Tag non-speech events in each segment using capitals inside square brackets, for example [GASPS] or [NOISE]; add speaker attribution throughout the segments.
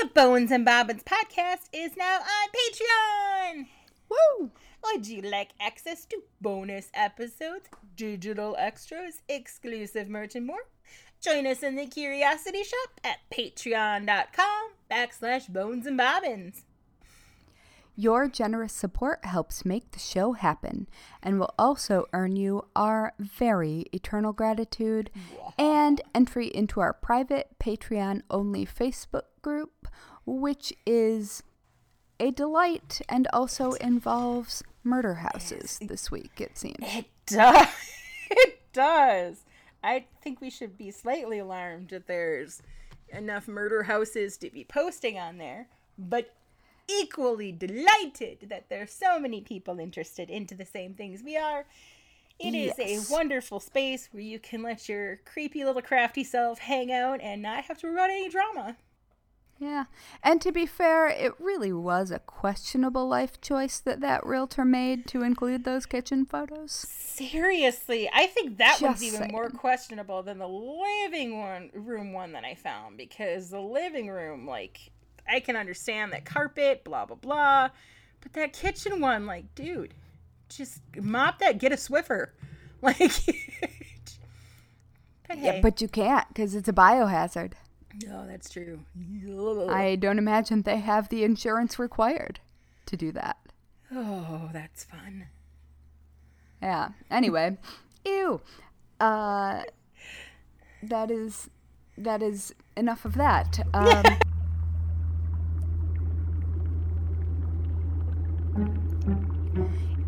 Speaker 1: The Bones and Bobbins podcast is now on Patreon.
Speaker 2: Woo!
Speaker 1: Would you like access to bonus episodes, digital extras, exclusive merch, and more? Join us in the Curiosity Shop at patreon.com backslash bones and bobbins.
Speaker 2: Your generous support helps make the show happen and will also earn you our very eternal gratitude and entry into our private Patreon only Facebook group, which is a delight and also involves murder houses this week, it seems.
Speaker 1: It does. [LAUGHS] It does. I think we should be slightly alarmed that there's enough murder houses to be posting on there, but equally delighted that there's so many people interested into the same things we are. It is
Speaker 2: Yes.
Speaker 1: a wonderful space where you can let your creepy little crafty self hang out and not have to run any drama.
Speaker 2: Yeah. And to be fair, it really was a questionable life choice that that realtor made to include those kitchen photos.
Speaker 1: Seriously, I think that one's
Speaker 2: Just
Speaker 1: even more questionable than the living one room one that I found because the living room, like, I can understand that carpet, blah blah blah, but that kitchen one, like, dude, just mop that, get a Swiffer, [LAUGHS] like. [LAUGHS] but hey,
Speaker 2: Yeah, but you can't because it's a biohazard.
Speaker 1: No, that's true.
Speaker 2: I don't imagine they have the insurance required to do that.
Speaker 1: oh, that's fun.
Speaker 2: Yeah. Anyway, ew. Uh, that is that is enough of that. Um, [LAUGHS]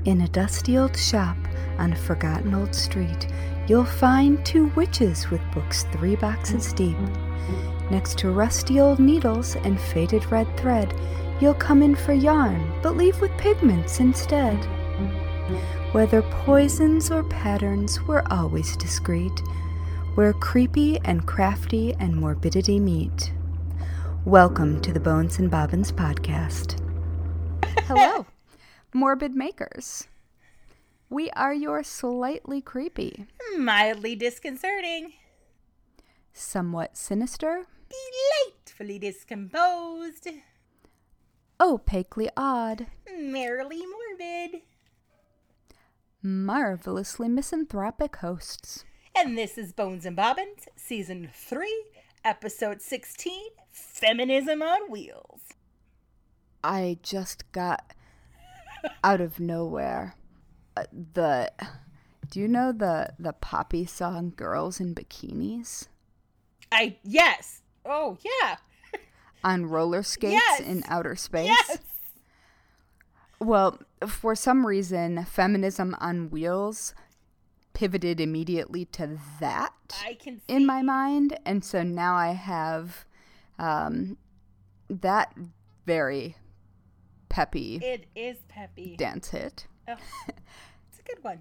Speaker 2: in a dusty old shop on a forgotten old street, you'll find two witches with books three boxes deep. Next to rusty old needles and faded red thread, you'll come in for yarn, but leave with pigments instead. Whether poisons or patterns, we're always discreet, where creepy and crafty and morbidity meet. Welcome to the Bones and Bobbins podcast. Hello, [LAUGHS] morbid makers. We are your slightly creepy,
Speaker 1: Mildly disconcerting,
Speaker 2: somewhat sinister,
Speaker 1: delightfully discomposed,
Speaker 2: opaquely odd,
Speaker 1: merrily morbid.
Speaker 2: marvelously misanthropic hosts.
Speaker 1: And this is Bones and Bobbins, Season 3, Episode 16 Feminism on Wheels.
Speaker 2: I just got out of nowhere uh, the do you know the the poppy song girls in bikinis
Speaker 1: I, yes. Oh, yeah.
Speaker 2: on roller skates
Speaker 1: Yes.
Speaker 2: in outer space
Speaker 1: Yes.
Speaker 2: well for some reason feminism on wheels pivoted immediately to that
Speaker 1: I can see.
Speaker 2: in my mind and so now i have um that very peppy
Speaker 1: It is peppy.
Speaker 2: dance hit
Speaker 1: Oh, it's a good one.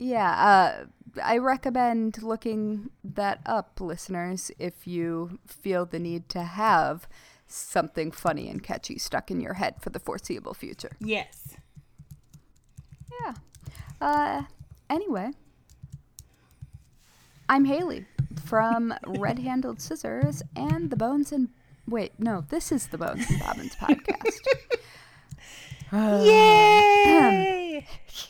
Speaker 2: Yeah, uh, I recommend looking that up, listeners, if you feel the need to have something funny and catchy stuck in your head for the foreseeable future.
Speaker 1: Yes.
Speaker 2: Yeah. Uh, anyway, I'm Haley from [LAUGHS] Red Handled Scissors and the Bones and. Wait, no, this is the Bones and Bobbins [LAUGHS] podcast.
Speaker 1: Yay! [CLEARS THROAT]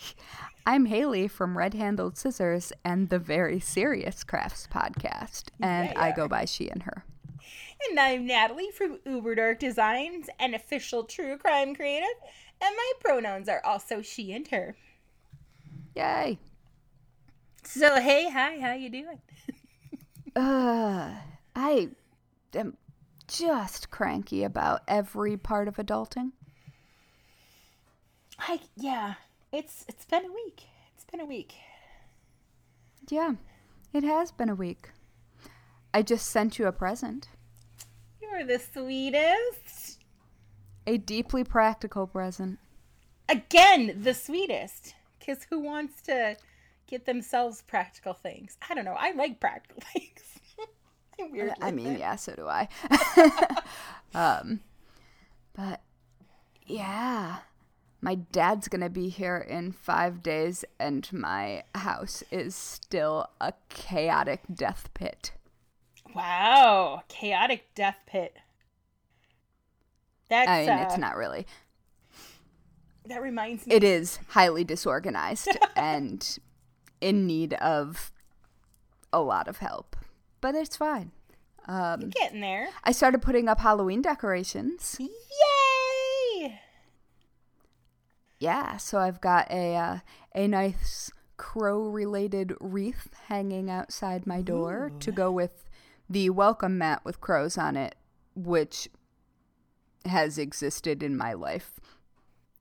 Speaker 2: I'm Haley from Red Handled Scissors and the Very Serious Crafts podcast, and
Speaker 1: Yeah,
Speaker 2: I go by she and her.
Speaker 1: and I'm Natalie from Uber Dark Designs, an official true crime creative, and my pronouns are also she and her.
Speaker 2: Yay!
Speaker 1: So, hey, hi, how you doing? [LAUGHS]
Speaker 2: Uh, I am just cranky about every part of adulting.
Speaker 1: I yeah, it's it's been a week. It's been a week.
Speaker 2: Yeah, it has been a week. I just sent you a present.
Speaker 1: You're the sweetest.
Speaker 2: A deeply practical present.
Speaker 1: Again, the sweetest. Cause who wants to get themselves practical things? I don't know. I like practical [LAUGHS] things. Weird.
Speaker 2: I mean, yeah, so do I. [LAUGHS] um, but yeah, my dad's gonna be here in five days, and my house is still a chaotic death pit.
Speaker 1: Wow, chaotic death pit. That's
Speaker 2: I mean,
Speaker 1: uh,
Speaker 2: it's not really.
Speaker 1: that reminds me
Speaker 2: It is highly disorganized [LAUGHS] and in need of a lot of help, but it's fine. Um,
Speaker 1: getting there.
Speaker 2: I started putting up Halloween decorations.
Speaker 1: Yay!
Speaker 2: Yeah, so I've got a uh, a nice crow related wreath hanging outside my door to go with the welcome mat with crows on it, which has existed in my life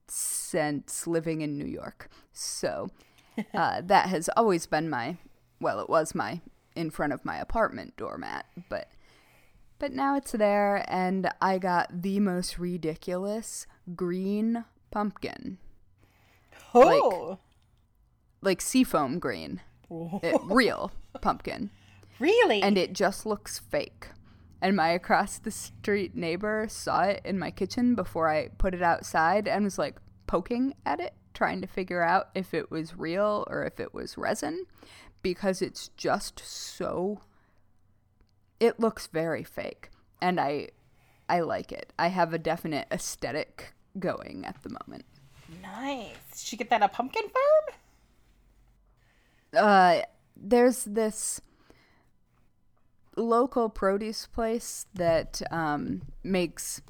Speaker 2: since living in New York. So [LAUGHS] uh, that has always been my well, it was my in front of my apartment doormat, but but now it's there and I got the most ridiculous green pumpkin
Speaker 1: Oh,
Speaker 2: like seafoam green, it, real pumpkin,
Speaker 1: really?
Speaker 2: and it just looks fake. And my across the street neighbor saw it in my kitchen before I put it outside and was like poking at it, trying to figure out if it was real or if it was resin, because it's just so. It looks very fake, and I, I like it. I have a definite aesthetic going at the moment.
Speaker 1: Nice. Did she get that at a pumpkin farm?
Speaker 2: uh there's this local produce place that um makes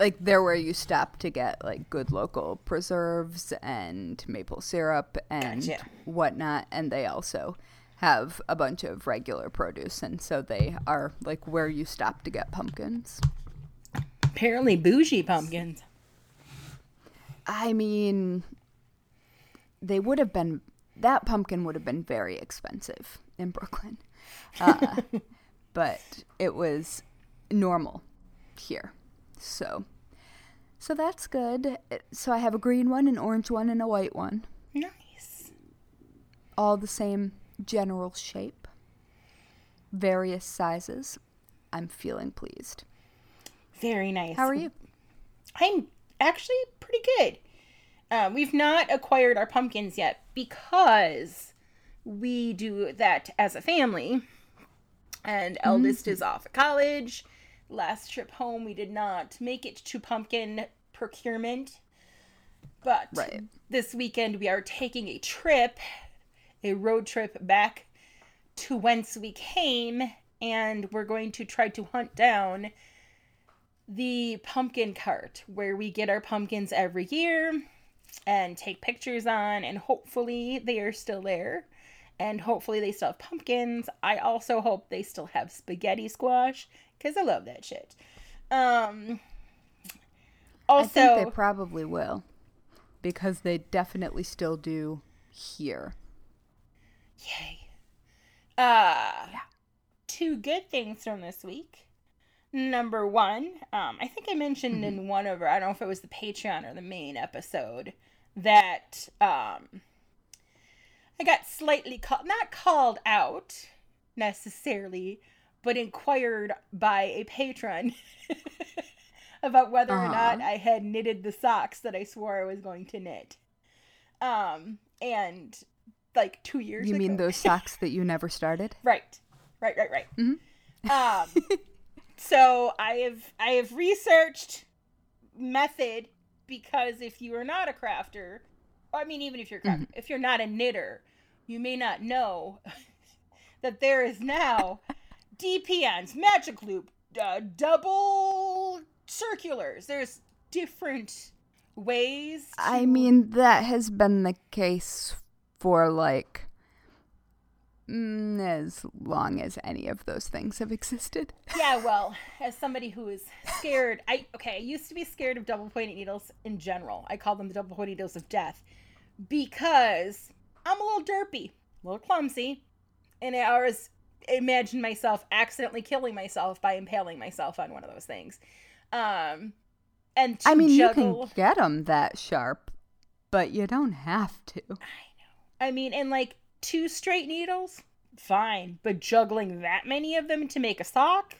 Speaker 2: like they're where you stop to get like good local preserves and maple syrup and
Speaker 1: Gotcha.
Speaker 2: whatnot and they also have a bunch of regular produce and so they are like where you stop to get pumpkins
Speaker 1: Apparently bougie pumpkins.
Speaker 2: I mean, they would have been that pumpkin would have been very expensive in Brooklyn, uh, [LAUGHS] but it was normal here. So, so that's good. So I have a green one, an orange one, and a white one,
Speaker 1: Nice.
Speaker 2: all the same general shape, various sizes. I'm feeling pleased.
Speaker 1: Very nice.
Speaker 2: How are you?
Speaker 1: I'm actually pretty good. Um, we've not acquired our pumpkins yet because we do that as a family. And eldest is off at college. Last trip home, we did not make it to pumpkin procurement. But
Speaker 2: Right.
Speaker 1: this weekend, we are taking a trip, a road trip back to whence we came. And we're going to try to hunt down the pumpkin cart where we get our pumpkins every year and take pictures on and hopefully they are still there and hopefully they still have pumpkins. I also hope they still have spaghetti squash because i love that shit. Um
Speaker 2: I think
Speaker 1: also
Speaker 2: they probably will, because they definitely still do here.
Speaker 1: yay. Uh two good things from this week number one um i think i mentioned in one of our i don't know if it was the patreon or the main episode that um i got slightly called not called out necessarily but inquired by a patron [LAUGHS] about whether or not
Speaker 2: Uh-huh.
Speaker 1: i had knitted the socks that i swore i was going to knit um and like two years
Speaker 2: You mean
Speaker 1: ago-
Speaker 2: those socks that you never started? [LAUGHS]
Speaker 1: Right. Right, right, right.
Speaker 2: Mhm.
Speaker 1: Um so I have I have researched method because if you are not a crafter, I mean even if you're crafter, if you're not a knitter, you may not know [LAUGHS] that there is now DPNs, magic loop, uh, double circulars. There's different ways.
Speaker 2: I mean, that has been the case for like mm, as long as any of those things have existed. [LAUGHS]
Speaker 1: yeah, well, as somebody who is scared, I okay, I used to be scared of double pointed needles in general. I call them the double pointed needles of death because I'm a little derpy, a little clumsy, and I always imagine myself accidentally killing myself by impaling myself on one of those things. Um, and to
Speaker 2: I mean,
Speaker 1: juggle,
Speaker 2: you can get them that sharp, but you don't have to.
Speaker 1: I know. I mean, and like two straight needles, fine, but juggling that many of them to make a sock,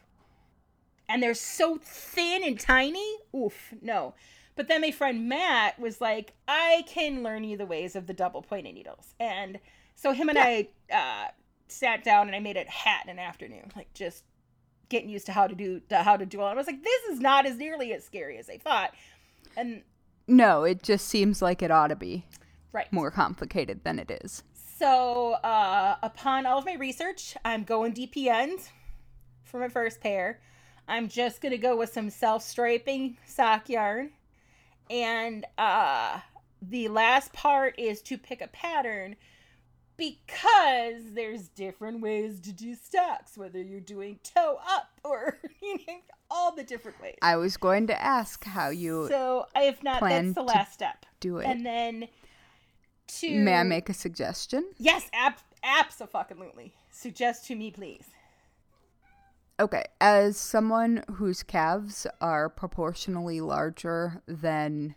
Speaker 1: and they're so thin and tiny, oof, no. But then my friend Matt was like, I can learn you the ways of the double pointed needles. And so him and I uh, sat down and I made a hat in an afternoon, like just getting used to how to do to how to do all. I was like, this is not as nearly as scary as I thought. And
Speaker 2: No, it just seems like it ought to be
Speaker 1: right.
Speaker 2: more complicated than it is.
Speaker 1: So, uh, upon all of my research, I'm going DPNs for my first pair. I'm just gonna go with some self-striping sock yarn, and uh, the last part is to pick a pattern because there's different ways to do stocks, whether you're doing toe up or [LAUGHS] you know, all the different ways.
Speaker 2: I was going to ask how you
Speaker 1: So, if not, that's the last step.
Speaker 2: do it.
Speaker 1: And then to
Speaker 2: May I make a suggestion?
Speaker 1: Yes, ab- absolutely. Suggest to me, please.
Speaker 2: Okay, as someone whose calves are proportionally larger than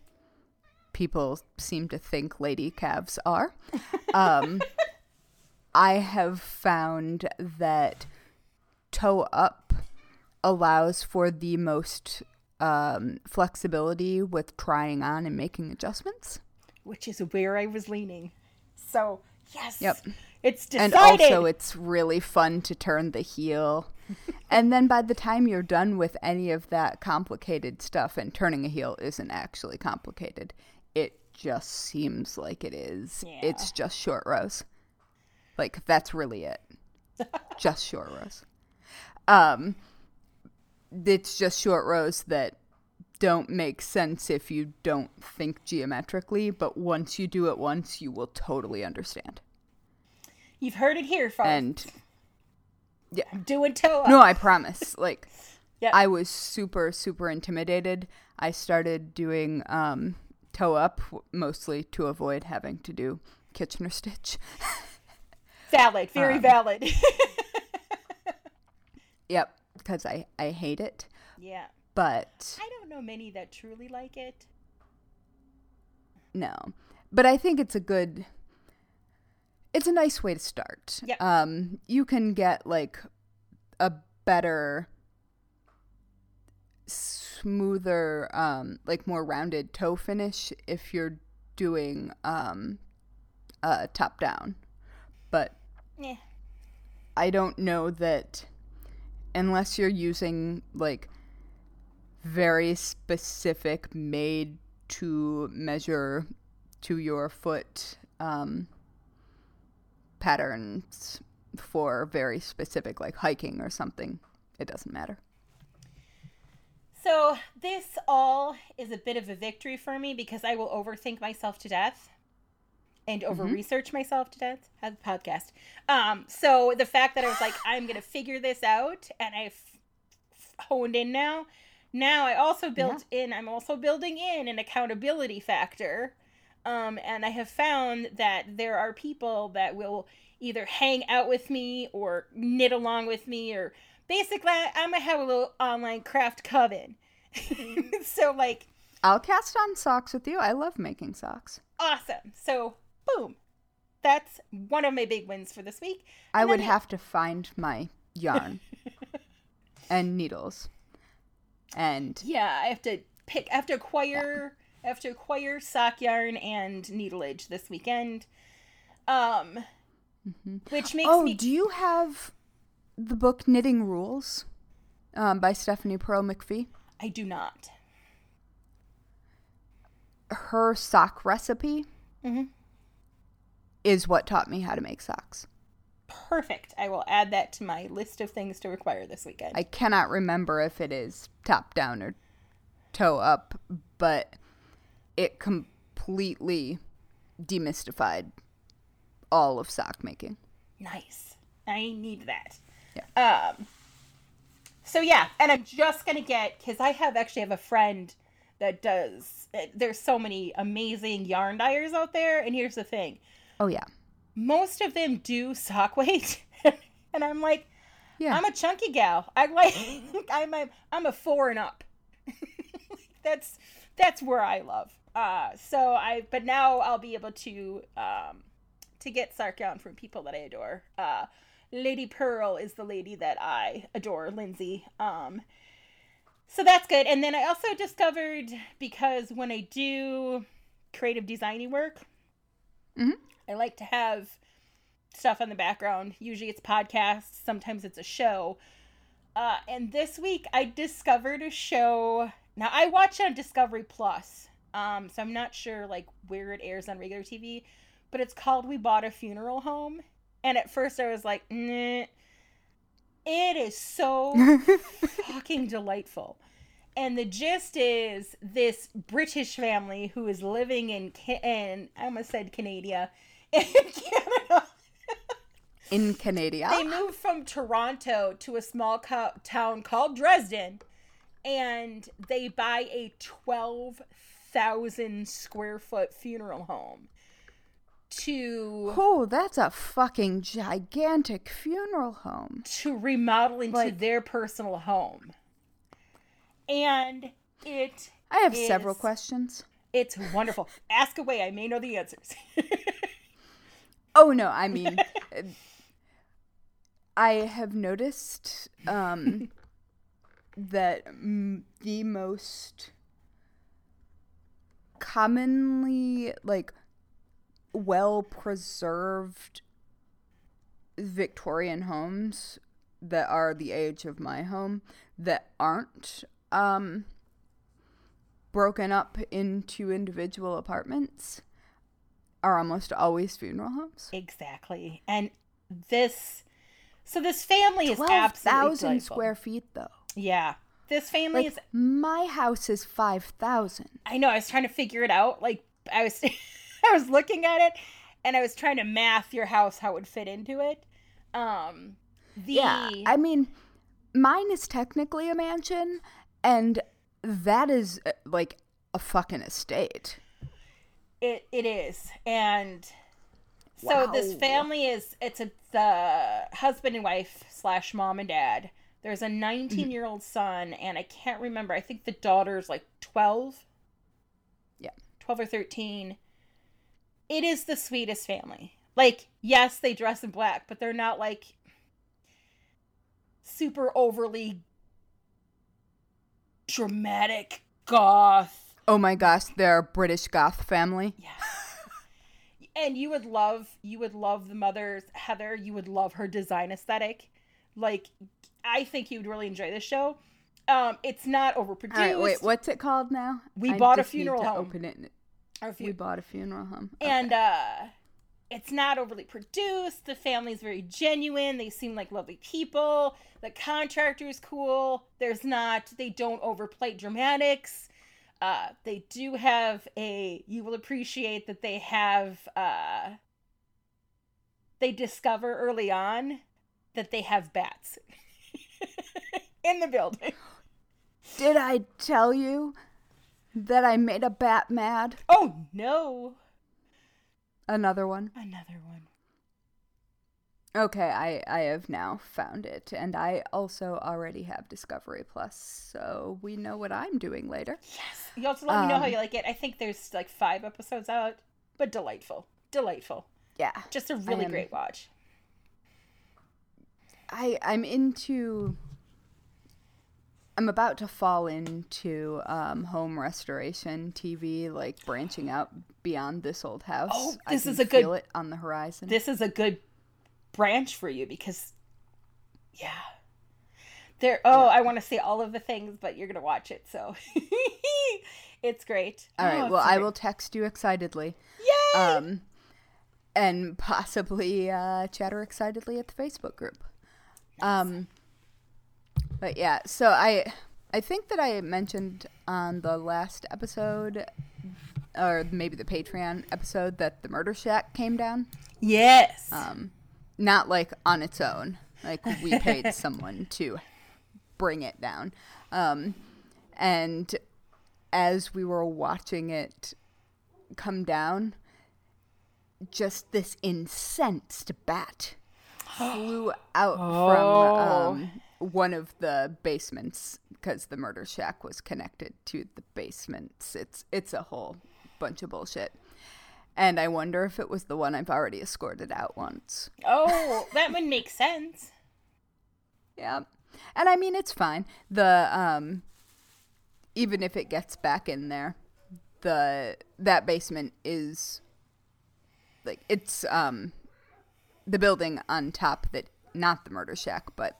Speaker 2: people seem to think lady calves are, [LAUGHS] um, I have found that toe up allows for the most um, flexibility with trying on and making adjustments.
Speaker 1: Which is where I was leaning. So yes,
Speaker 2: Yep.
Speaker 1: it's decided.
Speaker 2: And also, it's really fun to turn the heel. [LAUGHS] and then by the time you're done with any of that complicated stuff, and turning a heel isn't actually complicated, it just seems like it is.
Speaker 1: Yeah.
Speaker 2: It's just short rows. Like, that's really it. [LAUGHS] just short rows. Um, it's just short rows that don't make sense if you don't think geometrically, but once you do it once, you will totally understand.
Speaker 1: You've heard it here, folks.
Speaker 2: And
Speaker 1: I'm doing toe up.
Speaker 2: No, I promise. [LAUGHS] Like,
Speaker 1: Yep.
Speaker 2: I was super, super intimidated. I started doing um, toe up mostly to avoid having to do Kitchener stitch. [LAUGHS]
Speaker 1: valid, very
Speaker 2: Um,
Speaker 1: valid. [LAUGHS]
Speaker 2: yep, because I, I hate it.
Speaker 1: yeah,
Speaker 2: But
Speaker 1: I don't know many that truly like it.
Speaker 2: no. But I think it's a good. It's a nice way to start.
Speaker 1: Yep.
Speaker 2: Um, you can get like a better, smoother, um, like more rounded toe finish if you're doing um, uh, top down. But
Speaker 1: Yeah,
Speaker 2: I don't know that unless you're using like very specific made to measure to your foot um, patterns for very specific like hiking or something it doesn't matter
Speaker 1: So this all is a bit of a victory for me because I will overthink myself to death and over research myself to death. Have a podcast. Um, so the fact that I was like, I'm gonna figure this out, and I've honed in now. Now I also built in. I'm also building in an accountability factor, um, and I have found that there are people that will either hang out with me or knit along with me or basically I'm gonna have a little online craft coven. [LAUGHS] so like
Speaker 2: i'll cast on socks with you i love making socks
Speaker 1: awesome. So boom. That's one of my big wins for this week.
Speaker 2: i would
Speaker 1: then-
Speaker 2: have to find my yarn [LAUGHS] and needles and
Speaker 1: Yeah, I have to pick I have to acquire I have to acquire sock yarn and needleage this weekend. Um which makes
Speaker 2: oh
Speaker 1: me
Speaker 2: do you have the book knitting rules um, by Stephanie Pearl-McPhee
Speaker 1: I do not.
Speaker 2: her sock recipe
Speaker 1: Mhm.
Speaker 2: is what taught me how to make socks.
Speaker 1: Perfect. I will add that to my list of things to require this weekend.
Speaker 2: I cannot remember if it is top down or toe up, but it completely demystified all of sock making.
Speaker 1: Nice. I need that.
Speaker 2: Yeah.
Speaker 1: Um. So yeah, and I'm just gonna get because I have actually have a friend that does. eh, There's so many amazing yarn dyers out there, and here's the thing:
Speaker 2: Oh yeah.
Speaker 1: Most of them do sock weight, [LAUGHS] and I'm like,
Speaker 2: Yeah.
Speaker 1: I'm a chunky gal. I like, [LAUGHS] I'm a, I'm a four and up. [LAUGHS] that's that's where I love. Uh, so I, but now I'll be able to um, to get yarn from people that I adore. Uh, Lady Pearl is the lady that I adore, Lindsay. Um, so that's good. And then I also discovered because when I do creative designing work,
Speaker 2: Mhm.
Speaker 1: I like to have stuff on the background. Usually it's podcasts, sometimes it's a show. Uh, and this week I discovered a show. Now I watch it on Discovery Plus, um, so I'm not sure like where it airs on regular TV, but it's called We Bought a Funeral Home. And at first I was like, nah. It is so [LAUGHS] fucking delightful. And the gist is this British family who is living in, Ca- in I almost said Canada, in [LAUGHS] Canada.
Speaker 2: In Canada.
Speaker 1: They moved from Toronto to a small co- town called Dresden, and they buy a 12,000 square foot funeral home to
Speaker 2: Oh, that's a fucking gigantic funeral home.
Speaker 1: to remodel into
Speaker 2: Like-
Speaker 1: their personal home. And it
Speaker 2: I have several
Speaker 1: is-
Speaker 2: questions.
Speaker 1: it's wonderful. Ask away, I may know the answers. [LAUGHS]
Speaker 2: Oh no, I mean, [LAUGHS] I have noticed um, [LAUGHS] that mm, the most commonly like well preserved Victorian homes that are the age of my home that aren't um, broken up into individual apartments are almost always funeral homes.
Speaker 1: exactly. And this so this family is
Speaker 2: Twelve
Speaker 1: absolutely
Speaker 2: thousand square feet, though.
Speaker 1: Yeah. This family
Speaker 2: Like
Speaker 1: is
Speaker 2: my house is five thousand.
Speaker 1: I know I was trying to figure it out. Like I was [LAUGHS] I was looking at it and I was trying to math your house how it would fit into it. Um the
Speaker 2: Yeah, I mean, mine is technically a mansion, and that is uh, like a fucking estate.
Speaker 1: It it is, and so this family is it's a the husband and wife slash mom and dad. There's a mm-hmm. 19 year old son, and I can't remember. I think the daughter's like 12.
Speaker 2: Yeah.
Speaker 1: 12 or 13. It is the sweetest family. Like, yes, they dress in black, but they're not like super overly dramatic goth
Speaker 2: Oh my gosh, they're a British goth family.
Speaker 1: Yes. and you would love you would love the mother's Heather. You would love her design aesthetic. Like I think you would really enjoy this show. Um, it's not overproduced.
Speaker 2: Right, wait, what's it called now?
Speaker 1: We
Speaker 2: I
Speaker 1: bought a funeral home.
Speaker 2: Open it.
Speaker 1: Or if
Speaker 2: We bought a funeral home.
Speaker 1: and uh it's not overly produced. The family's very genuine. They seem like lovely people. The contractor is cool. There's not they don't overplay dramatics. Uh they do have a you will appreciate that they have uh they discover early on that they have bats [LAUGHS] in the building.
Speaker 2: Did I tell you that I made a bat mad?
Speaker 1: Oh no.
Speaker 2: Another one.
Speaker 1: Another one.
Speaker 2: Okay, I I have now found it, and I also already have Discovery Plus, so we know what I'm doing later.
Speaker 1: Yes. You also let me know how
Speaker 2: Um,
Speaker 1: you like it. I think there's like five episodes out, but delightful. Delightful.
Speaker 2: Yeah,
Speaker 1: Just a really
Speaker 2: am-
Speaker 1: great watch.
Speaker 2: I I'm into. I'm about to fall into um, home restoration TV, like branching out beyond this old house.
Speaker 1: Oh,
Speaker 2: I
Speaker 1: this is a good-
Speaker 2: feel it on the horizon.
Speaker 1: This is a good branch for you because, yeah. There. Oh, I want to say all of the things, but you're gonna watch it, so [LAUGHS] it's great.
Speaker 2: All right,
Speaker 1: Oh,
Speaker 2: well,
Speaker 1: it's
Speaker 2: I will text you excitedly.
Speaker 1: Yay!
Speaker 2: um, and possibly uh, chatter excitedly at the Facebook group. Um, but yeah, so I I think that I mentioned on the last episode, or maybe the Patreon episode, that the Murder Shack came down.
Speaker 1: yes.
Speaker 2: Um, not like on its own, like we paid [LAUGHS] someone to bring it down. Um, and as we were watching it come down, just this incensed bat flew out
Speaker 1: Oh.
Speaker 2: from um, one of the basements because the murder shack was connected to the basements. It's it's a whole bunch of bullshit. And I wonder if it was the one I've already escorted out once.
Speaker 1: oh, [LAUGHS] that would make sense.
Speaker 2: Yeah. And I mean it's fine. The um even if it gets back in there, the that basement is like it's um the building on top that not the murder shack, but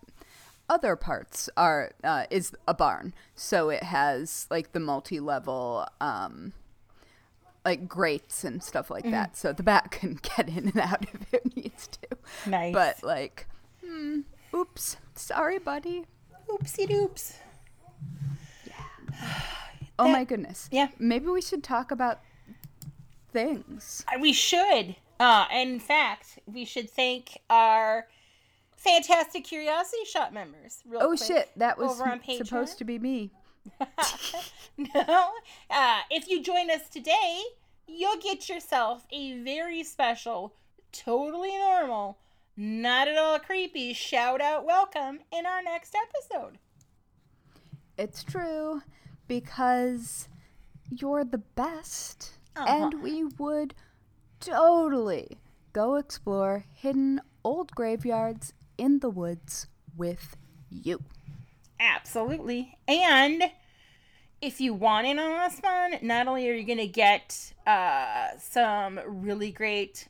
Speaker 2: other parts are uh, is a barn, so it has like the multi-level um, like grates and stuff like that, so the bat [LAUGHS] can get in and out if it needs to.
Speaker 1: Nice.
Speaker 2: But like, hmm, oops, sorry, buddy.
Speaker 1: Oopsie doops. Yeah. [SIGHS]
Speaker 2: oh
Speaker 1: That-
Speaker 2: my goodness.
Speaker 1: yeah.
Speaker 2: Maybe we should talk about things.
Speaker 1: We should. Uh, in fact, we should thank our fantastic Curiosity Shop members.
Speaker 2: Oh
Speaker 1: quick,
Speaker 2: shit, that was supposed to be me. [LAUGHS]
Speaker 1: no. Uh, if you join us today, you'll get yourself a very special, totally normal, not at all creepy shout out welcome in our next episode.
Speaker 2: It's true because you're the best.
Speaker 1: Uh-huh.
Speaker 2: And we would totally go explore hidden old graveyards in the woods with you.
Speaker 1: Absolutely. And if you want in on this one, not only are you going to get uh, some really great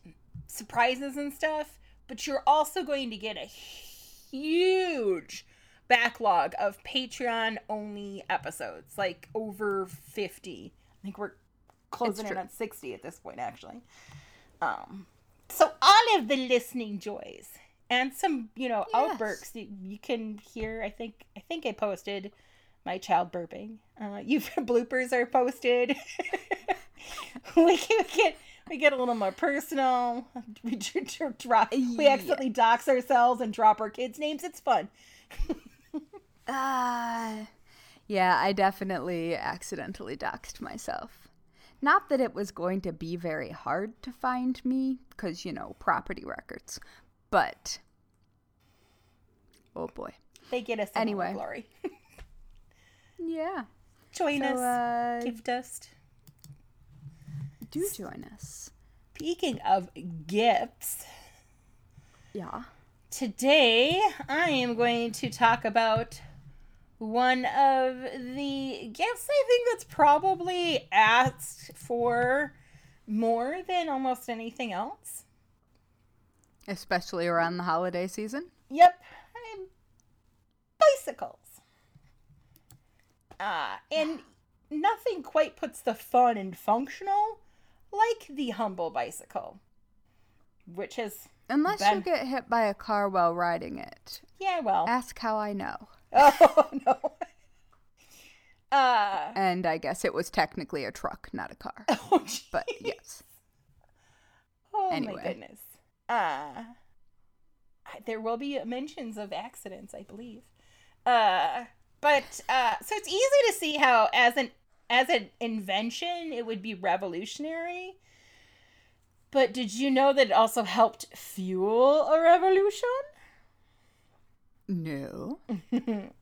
Speaker 1: surprises and stuff, but you're also going to get a huge backlog of Patreon only episodes, like over 50. I think we're closing in on 60 at this point, actually. Um, so all of the listening joys and some, you know,
Speaker 2: Yes.
Speaker 1: outbursts you, you can hear. I think I think I posted my child burping. Uh, [LAUGHS] you bloopers are posted. [LAUGHS] we, we get we get a little more personal. [LAUGHS] We dr- dr- drop. We
Speaker 2: Yeah.
Speaker 1: accidentally dox ourselves and drop our kids' names. It's fun.
Speaker 2: Ah. yeah, I definitely accidentally doxed myself. Not that it was going to be very hard to find me, because, you know, property records. But. Oh boy.
Speaker 1: They get us
Speaker 2: anyway.
Speaker 1: glory.
Speaker 2: Yeah.
Speaker 1: Join
Speaker 2: So,
Speaker 1: us.
Speaker 2: uh,
Speaker 1: Gift us.
Speaker 2: do join us.
Speaker 1: Speaking of gifts,
Speaker 2: Yeah.
Speaker 1: today I am going to talk about one of the gifts I think that's probably asked for more than almost anything else.
Speaker 2: Especially around the holiday season.
Speaker 1: Yep, bicycles. Uh, and nothing quite puts the fun and functional like the humble bicycle, which has
Speaker 2: Unless
Speaker 1: Ben-
Speaker 2: you get hit by a car while riding it.
Speaker 1: yeah, well,
Speaker 2: Ask how I know. [LAUGHS]
Speaker 1: oh no. [LAUGHS] Uh,
Speaker 2: And I guess it was technically a truck, not a car. [LAUGHS]
Speaker 1: oh,
Speaker 2: But yes.
Speaker 1: Oh my goodness. Uh there will be mentions of accidents, I believe. Uh but uh so it's easy to see how as an as an invention it would be revolutionary. But did you know that it also helped fuel a revolution?
Speaker 2: No. [LAUGHS]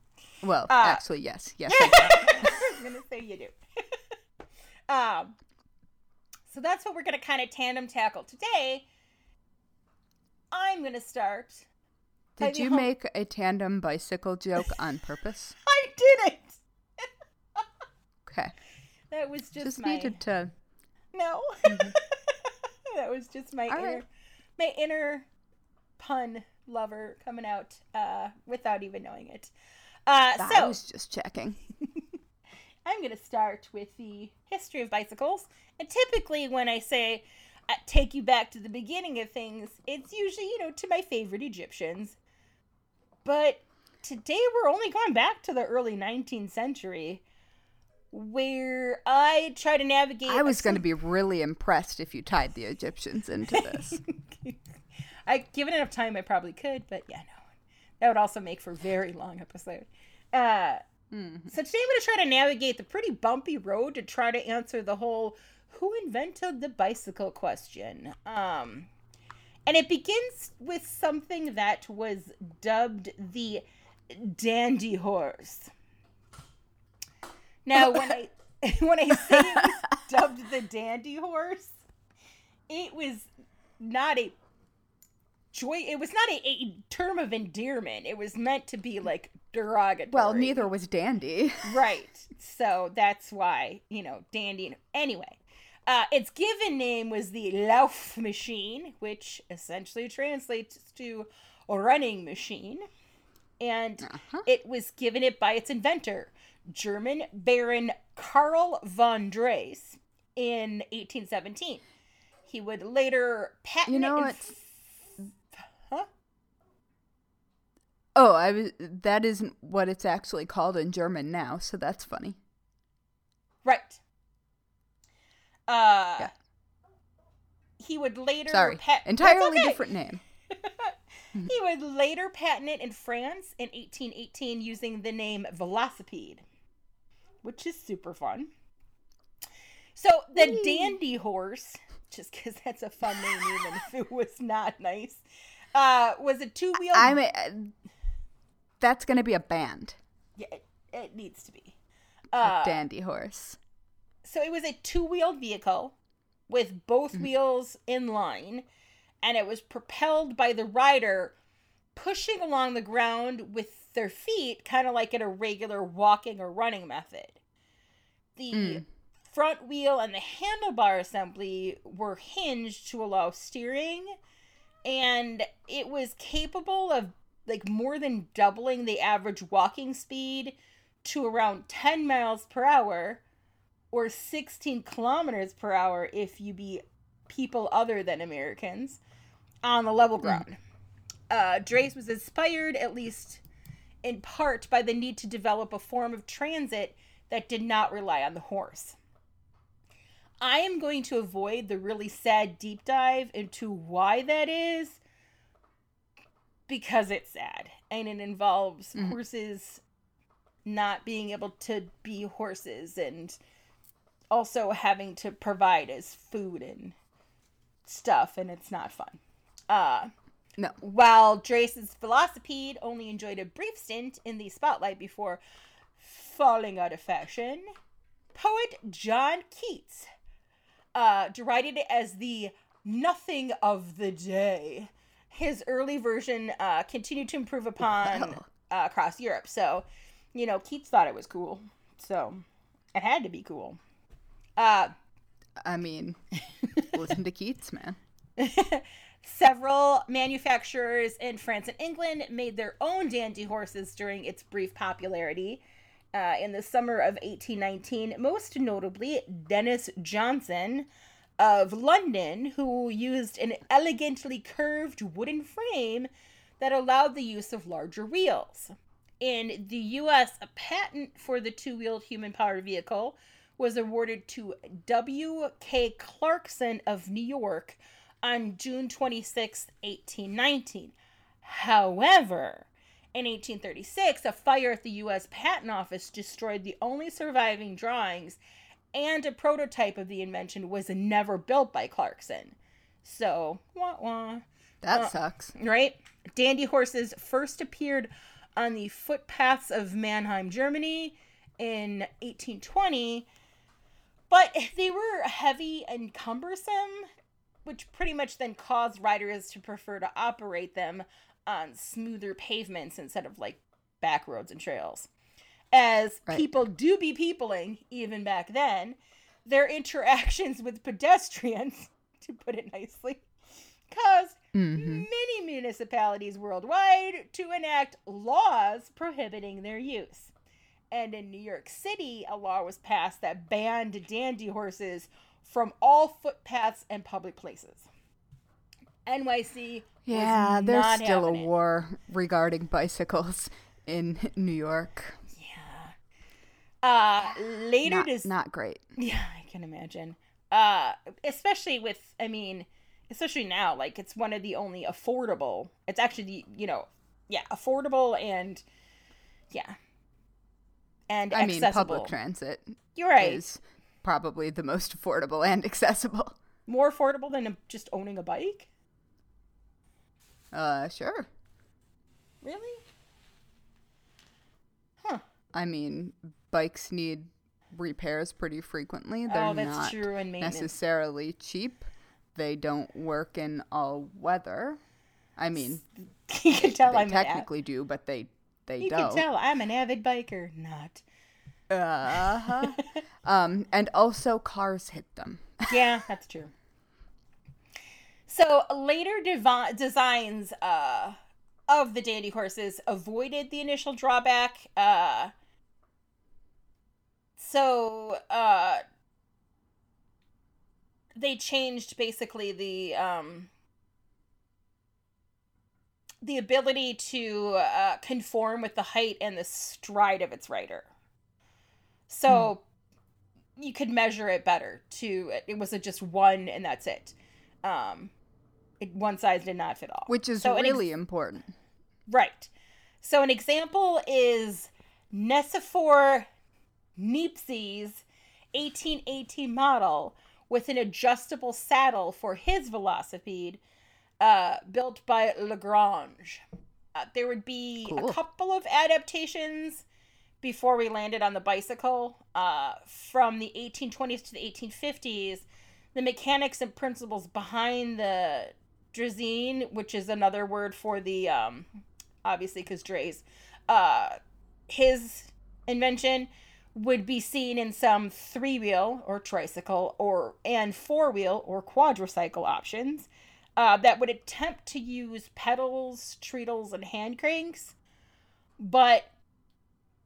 Speaker 2: Well,
Speaker 1: Uh,
Speaker 2: actually, yes. Yes. [LAUGHS]
Speaker 1: I'm gonna say you do. [LAUGHS] um, so that's what we're gonna kind of tandem tackle today. I'm gonna start.
Speaker 2: Did you make a tandem bicycle joke on purpose? [LAUGHS]
Speaker 1: I didn't.
Speaker 2: Okay.
Speaker 1: That was just,
Speaker 2: Just
Speaker 1: my
Speaker 2: needed to.
Speaker 1: no. [LAUGHS] that was just my
Speaker 2: All
Speaker 1: inner,
Speaker 2: right.
Speaker 1: my inner pun lover coming out uh, without even knowing it. Uh,
Speaker 2: I
Speaker 1: so
Speaker 2: was just checking. [LAUGHS]
Speaker 1: I'm going to start with the history of bicycles. And typically, when I say uh, take you back to the beginning of things, it's usually, you know, to my favorite Egyptians. But today, we're only going back to the early 19th century, where I try to navigate.
Speaker 2: I was going to be really impressed if you tied the Egyptians into this. [LAUGHS]
Speaker 1: I given enough time, I probably could, but yeah, no, that would also make for a very long episode. Uh,
Speaker 2: Mhm.
Speaker 1: so today I'm going to try to navigate the pretty bumpy road to try to answer the whole "Who invented the bicycle?" question. Um, and it begins with something that was dubbed the dandy horse. Now, [LAUGHS] when I [LAUGHS] when I say it was dubbed the dandy horse, it was not a joy. It was not a, a term of endearment. It was meant to be like derogatory.
Speaker 2: Well, neither was Dandy. [LAUGHS]
Speaker 1: Right. So that's why, you know, dandy. Anyway, uh, its given name was the Lauf machine, which essentially translates to running machine. and
Speaker 2: Uh-huh.
Speaker 1: it was given it by its inventor, German Baron Karl von Drais, in 1817. He would later patent
Speaker 2: You know
Speaker 1: it. f- huh?
Speaker 2: Oh, I was. That isn't what it's actually called in German now, so that's funny.
Speaker 1: Right. Uh,
Speaker 2: Yeah.
Speaker 1: He would later
Speaker 2: Sorry,
Speaker 1: pat-
Speaker 2: entirely
Speaker 1: okay.
Speaker 2: different name. [LAUGHS]
Speaker 1: He would later patent it in France in 1818 using the name Velocipede, which is super fun. So the
Speaker 2: Whee!
Speaker 1: dandy horse, just because [LAUGHS] that's a fun name, even if it was not nice, uh, was a two-wheel.
Speaker 2: I'm. A, that's gonna be a band.
Speaker 1: Yeah, it, it needs to be. Uh,
Speaker 2: Dandy horse.
Speaker 1: So it was a two-wheeled vehicle with both
Speaker 2: Mm-hmm.
Speaker 1: wheels in line, and it was propelled by the rider pushing along the ground with their feet, kind of like in a regular walking or running method. The
Speaker 2: Mm.
Speaker 1: front wheel and the handlebar assembly were hinged to allow steering, and it was capable of like more than doubling the average walking speed to around 10 miles per hour or 16 kilometers per hour if you be people other than Americans on the level ground. Uh, Drace was inspired, at least in part, by the need to develop a form of transit that did not rely on the horse. I am going to avoid the really sad deep dive into why that is because it's sad and it involves
Speaker 2: Mhm.
Speaker 1: horses not being able to be horses and also having to provide as food and stuff and it's not fun. Uh
Speaker 2: No.
Speaker 1: while Drace's Velocipede only enjoyed a brief stint in the spotlight before falling out of fashion, poet John Keats uh, derided it as the nothing of the day. His early version uh, continued to improve upon
Speaker 2: Wow.
Speaker 1: uh, across Europe. So, you know, Keats thought it was cool. So, it had to be cool. Uh,
Speaker 2: I mean, listen to Keats, man. [LAUGHS]
Speaker 1: Several manufacturers in France and England made their own dandy horses during its brief popularity. Uh, in the summer of 1819, most notably Dennis Johnson of London, who used an elegantly curved wooden frame that allowed the use of larger wheels. In the US, a patent for the two wheeled human powered vehicle was awarded to W.K. Clarkson of New York on June 26, 1819. However, in 1836, a fire at the U.S. Patent Office destroyed the only surviving drawings, and a prototype of the invention was never built by Clarkson. So, wah wah
Speaker 2: That
Speaker 1: Uh,
Speaker 2: sucks.
Speaker 1: right? Dandy horses first appeared on the footpaths of Mannheim, Germany in 1820, but they were heavy and cumbersome, which pretty much then caused riders to prefer to operate them on smoother pavements instead of like back roads and trails. As
Speaker 2: Right.
Speaker 1: people do be peopling, even back then, their [LAUGHS] interactions with pedestrians, [LAUGHS] to put it nicely, caused
Speaker 2: hmm
Speaker 1: many municipalities worldwide to enact laws prohibiting their use. And in New York City, a law was passed that banned dandy horses from all footpaths and public places. NYC
Speaker 2: Yeah, there's
Speaker 1: not
Speaker 2: still a
Speaker 1: it.
Speaker 2: war regarding bicycles in New York. Yeah.
Speaker 1: Uh, later
Speaker 2: Not, not great.
Speaker 1: Yeah, I can imagine. Uh, especially with, I mean, especially now, like it's one of the only affordable. It's actually the, you know, yeah, affordable and, yeah, and
Speaker 2: I mean, public transit
Speaker 1: You're right.
Speaker 2: is probably the most affordable and accessible. [LAUGHS]
Speaker 1: More affordable than just owning a bike.
Speaker 2: Uh, sure.
Speaker 1: Really? Huh.
Speaker 2: I mean, bikes need repairs pretty frequently. They're
Speaker 1: oh, that's
Speaker 2: not
Speaker 1: true. And maintenance.
Speaker 2: necessarily cheap. They don't work in all weather. I mean, [LAUGHS]
Speaker 1: you can tell
Speaker 2: they
Speaker 1: I'm
Speaker 2: technically do, but they they
Speaker 1: You
Speaker 2: don't.
Speaker 1: can tell I'm an avid biker. Not.
Speaker 2: Uh-huh. [LAUGHS] um, and also cars hit them.
Speaker 1: yeah, [LAUGHS] that's true. So later devi- designs uh, of the dandy horses avoided the initial drawback. Uh, so uh, they changed basically the um, the ability to uh, conform with the height and the stride of its rider. So hmm. you could measure it better. To it was a just one and that's it. Um, it, one size did not fit all,
Speaker 2: which is so really ex- important.
Speaker 1: Right. So an example is Nicephore Niepce's 1818 model with an adjustable saddle for his velocipede uh, built by Lagrange. Uh, there would be cool. a couple of adaptations before we landed on the bicycle uh, from the 1820s to the 1850s. The mechanics and principles behind the Draisine, which is another word for the, um, obviously, because Dre's, uh, his invention would be seen in some three wheel or tricycle or and four wheel or quadricycle options uh, that would attempt to use pedals, treadles, and hand cranks, but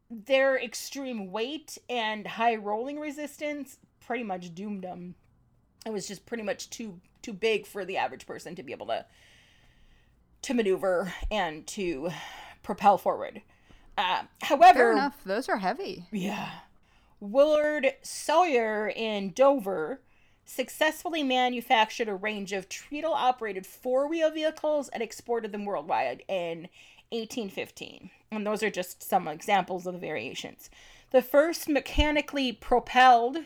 Speaker 1: their extreme weight and high rolling resistance pretty much doomed them. It was just pretty much too too big for the average person to be able to to maneuver and to propel forward. Uh, however,
Speaker 2: Fair enough. Those are heavy.
Speaker 1: Yeah. Willard Sawyer in Dover successfully manufactured a range of treadle operated four wheel vehicles and exported them worldwide in 1815. And those are just some examples of the variations. The first mechanically propelled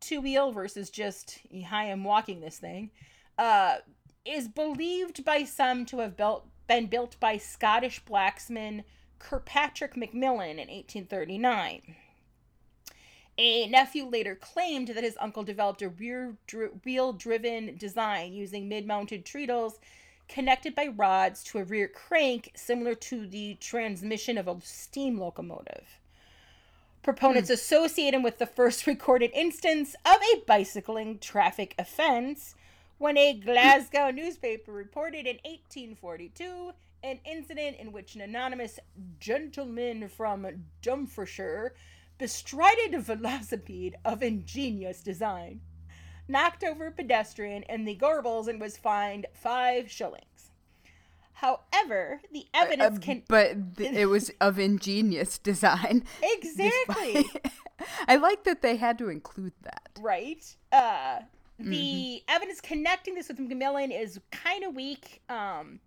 Speaker 1: two wheel versus just, hi, I'm walking this thing, uh, is believed by some to have built, been built by Scottish blacksman Kirkpatrick Macmillan in 1839. A nephew later claimed that his uncle developed a rear wheel driven design using mid mounted treadles connected by rods to a rear crank similar to the transmission of a steam locomotive. Proponents hmm. associate him with the first [LAUGHS] recorded instance of a bicycling traffic offense when a Glasgow newspaper reported in 1842 an incident in which an anonymous gentleman from Dumfriesshire bestrided a [LAUGHS] velocipede of ingenious design, knocked over a pedestrian in the Gorbals, and was fined five shillings. However, the evidence uh, can.
Speaker 2: But th- it was [LAUGHS] of ingenious design.
Speaker 1: Exactly. [LAUGHS]
Speaker 2: I like that they had to include that.
Speaker 1: Right. Uh, the mm-hmm. evidence connecting this with Macmillan is kind of weak. Um,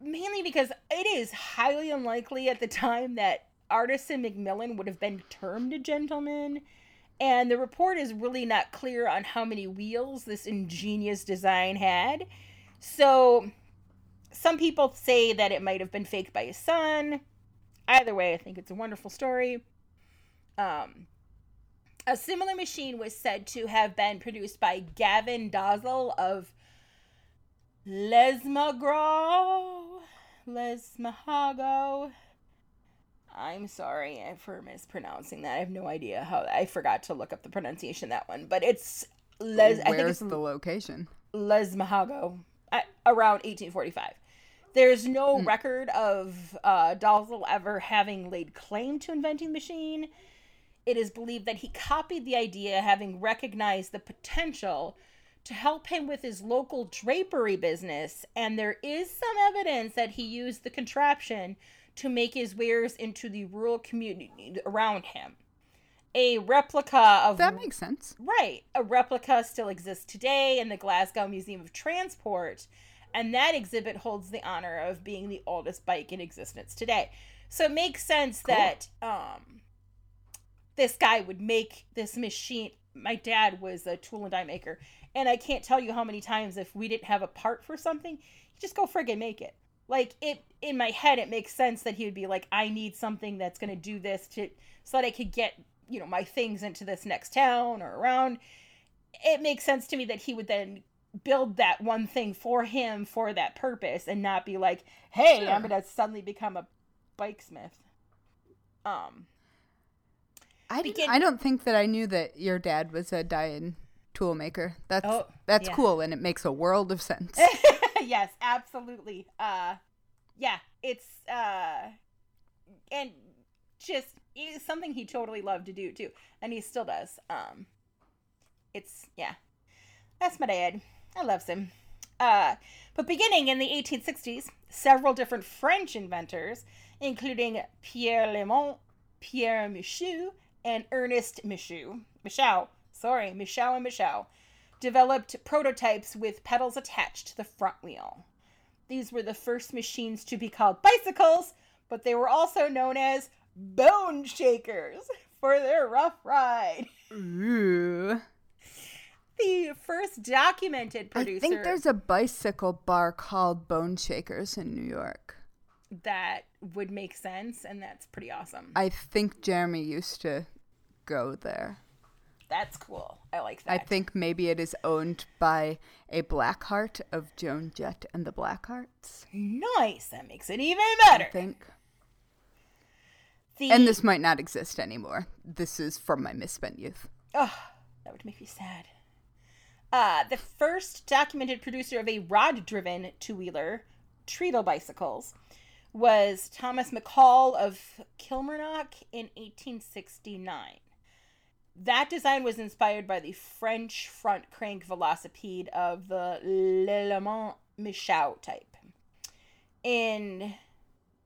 Speaker 1: mainly because it is highly unlikely at the time that Artisan Macmillan would have been termed a gentleman. And the report is really not clear on how many wheels this ingenious design had. So, some people say that it might have been faked by his son. Either way, I think it's a wonderful story. Um, a similar machine was said to have been produced by Gavin Dalzell of Lesmagraw, Lesmahagow, I'm sorry for mispronouncing that. I have no idea how. I forgot to look up the pronunciation that one, but it's Les. Where's
Speaker 2: I think it's the location?
Speaker 1: Les Mahago, around 1845. There's no mm. record of uh, Dalzell ever having laid claim to inventing the machine. It is believed that he copied the idea, having recognized the potential to help him with his local drapery business, and there is some evidence that he used the contraption to make his wares into the rural community around him. A replica of
Speaker 2: That makes sense.
Speaker 1: Right. A replica still exists today in the Glasgow Museum of Transport, and that exhibit holds the honor of being the oldest bike in existence today. So it makes sense cool. that um this guy would make this machine. My dad was a tool and die maker, and I can't tell you how many times if we didn't have a part for something, you just go friggin' make it like it in my head it makes sense that he would be like i need something that's going to do this to so that i could get you know my things into this next town or around it makes sense to me that he would then build that one thing for him for that purpose and not be like hey sure. i'm going to suddenly become a bike smith um
Speaker 2: I, begin- I don't think that I knew that your dad was a die tool maker. That's oh, that's yeah. cool and it makes a world of sense. [LAUGHS]
Speaker 1: yes, absolutely. Uh, yeah, it's uh, and just something he totally loved to do too, and he still does. Um, it's yeah, that's my dad. I loves him. Uh, but beginning in the 1860s, several different French inventors, including Pierre Lallement, Pierre Michaux, and Ernest Michaux, Michaux, sorry, Michaux and Michaux, developed prototypes with pedals attached to the front wheel. These were the first machines to be called bicycles, but they were also known as bone shakers [LAUGHS] for their rough ride.
Speaker 2: Ooh.
Speaker 1: The first documented producer
Speaker 2: I think there's a bicycle bar called Bone Shakers in New York.
Speaker 1: that would make sense, and that's pretty awesome.
Speaker 2: I think Jeremy used to go there.
Speaker 1: That's cool. I like that.
Speaker 2: I think maybe it is owned by a Blackheart of Joan Jett and the Blackhearts.
Speaker 1: nice. That makes it even better.
Speaker 2: I think.
Speaker 1: The,
Speaker 2: And this might not exist anymore. This is from my misspent youth.
Speaker 1: Oh, that would make me sad. Uh, the first documented producer of a rod driven two wheeler, treadle bicycles, was Thomas McCall of Kilmarnock in 1869. That design was inspired by the French front crank velocipede of the Le Mans Michaux type. In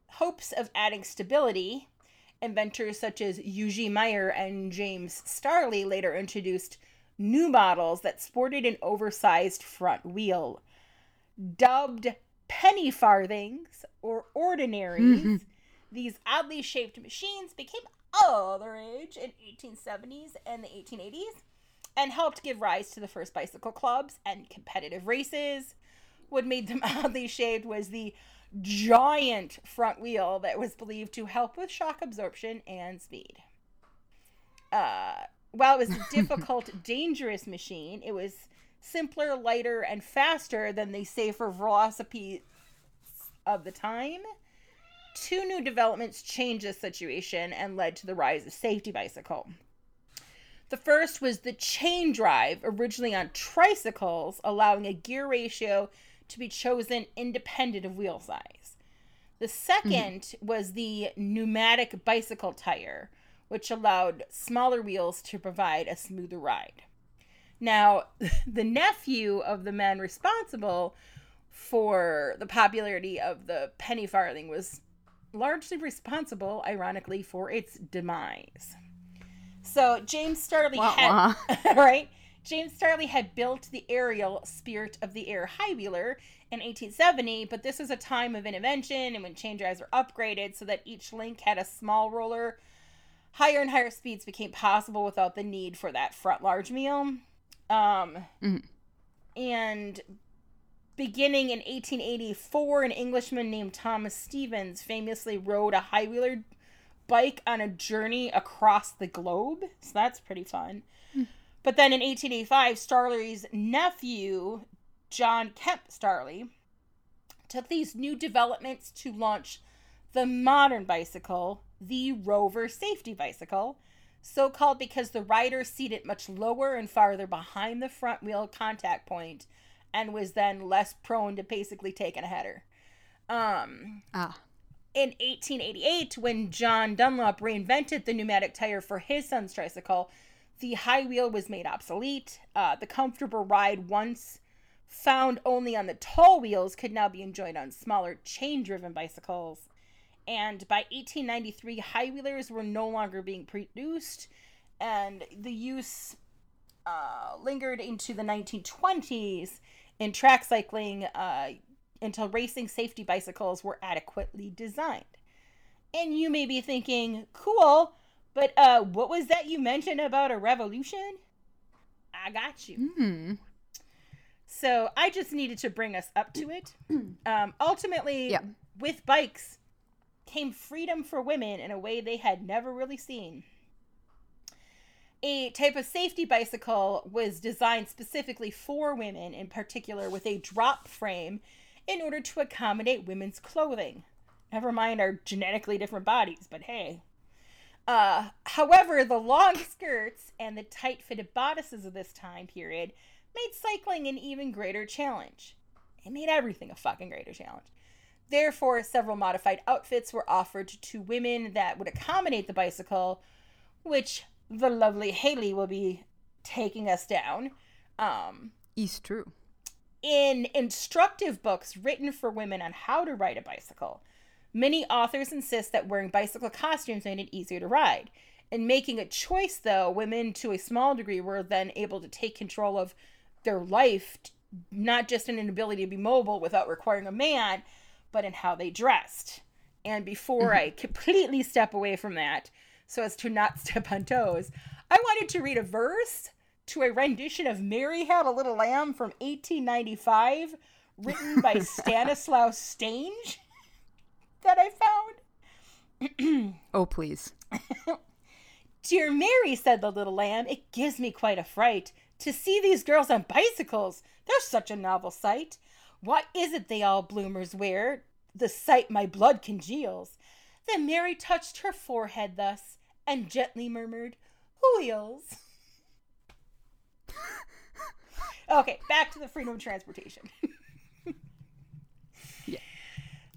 Speaker 1: hopes of adding stability, inventors such as Eugene Meyer and James Starley later introduced new models that sported an oversized front wheel. Dubbed penny farthings or ordinaries, mm-hmm. these oddly shaped machines became all the rage in 1870s and the 1880s and helped give rise to the first bicycle clubs and competitive races. What made them [LAUGHS] oddly shaped was the giant front wheel that was believed to help with shock absorption and speed. Uh, while it was a [LAUGHS] difficult, dangerous machine, it was simpler, lighter, and faster than the safer velocipede of the time. Two new developments changed this situation and led to the rise of safety bicycle. The first was the chain drive, originally on tricycles, allowing a gear ratio to be chosen independent of wheel size. The 2nd was the pneumatic bicycle tire, which allowed smaller wheels to provide a smoother ride. Now, [LAUGHS] the nephew of the man responsible for the popularity of the penny farthing was largely responsible, ironically, for its demise. So James Starley had [LAUGHS] right. James Starley had built the Ariel Spirit of the Air high wheeler in 1870, but this was a time of invention and when chain drives were upgraded so that each link had a small roller. Higher and higher speeds became possible without the need for that front large meal. Um,
Speaker 2: Mhm.
Speaker 1: And beginning in 1884, an Englishman named Thomas Stevens famously rode a high wheeler bike on a journey across the globe. So that's pretty fun. Hmm. But then in 1885, Starley's nephew, John Kemp Starley, took these new developments to launch the modern bicycle, the Rover safety bicycle, so called because the rider seated much lower and farther behind the front wheel contact point and was then less prone to basically taking a header. Um,
Speaker 2: Ah.
Speaker 1: in 1888, when John Dunlop reinvented the pneumatic tire for his son's tricycle, the high wheel was made obsolete. Uh, the comfortable ride, once found only on the tall wheels, could now be enjoyed on smaller chain driven bicycles. And by 1893, high wheelers were no longer being produced, and the use uh, lingered into the 1920s in track cycling uh, until racing safety bicycles were adequately designed. And you may be thinking, cool, but uh, what was that you mentioned about a revolution? I got you.
Speaker 2: Hmm.
Speaker 1: So I just needed to bring us up to it. [CLEARS THROAT] Um, ultimately,
Speaker 2: Yeah.
Speaker 1: with bikes came freedom for women in a way they had never really seen. A type of safety bicycle was designed specifically for women, in particular with a drop frame, in order to accommodate women's clothing. Never mind our genetically different bodies, but hey. Uh, however, the long skirts and the tight fitted bodices of this time period made cycling an even greater challenge. It made everything a fucking greater challenge. Therefore, several modified outfits were offered to women that would accommodate the bicycle, which the lovely Haley will be taking us down. Um,
Speaker 2: Is true.
Speaker 1: in instructive books written for women on how to ride a bicycle, many authors insist that wearing bicycle costumes made it easier to ride. In making a choice, though, women to a small degree were then able to take control of their life, not just in an ability to be mobile without requiring a man, but in how they dressed. And before I completely step away from that, so as to not [LAUGHS] step on toes, I wanted to read a verse to a rendition of Mary Had a Little Lamb from 1895, written by [LAUGHS] Stanislaus Stange, that I found. [CLEARS THROAT]
Speaker 2: Oh, please. [LAUGHS]
Speaker 1: Dear Mary, said the little lamb, it gives me quite a fright to see these girls on bicycles. They're such a novel sight. What is it they all bloomers wear? The sight my blood congeals. Then Mary touched her forehead thus, and gently murmured, Wheels. okay, back to the freedom of transportation.
Speaker 2: Yeah.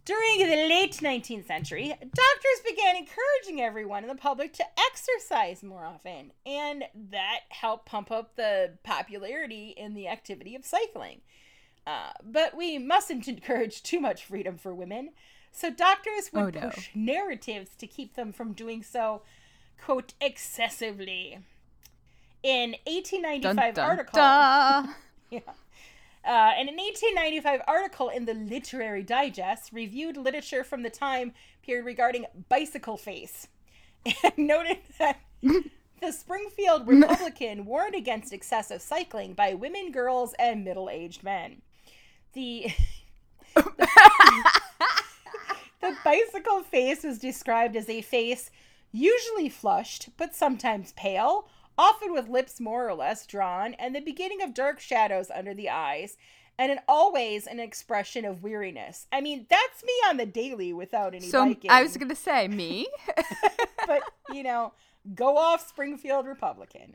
Speaker 1: During the late 19th century, doctors began encouraging everyone in the public to exercise more often, and that helped pump up the popularity in the activity of cycling. Uh, but we mustn't encourage too much freedom for women, so doctors would
Speaker 2: Oh, no.
Speaker 1: push narratives to keep them from doing so, quote, excessively. In 1895
Speaker 2: Dun, dun,
Speaker 1: article, [LAUGHS] yeah. Uh, in an 1895 article in the Literary Digest, reviewed literature from the time period regarding bicycle face, [LAUGHS] and noted that [LAUGHS] the Springfield Republican warned against excessive cycling by women, girls, and middle-aged men. The the bicycle face was described as a face usually flushed, but sometimes pale, often with lips more or less drawn, and the beginning of dark shadows under the eyes, and an always an expression of weariness. I mean, that's me on the daily without any
Speaker 2: So. I was gonna say me. [LAUGHS]
Speaker 1: but you know, go off Springfield Republican.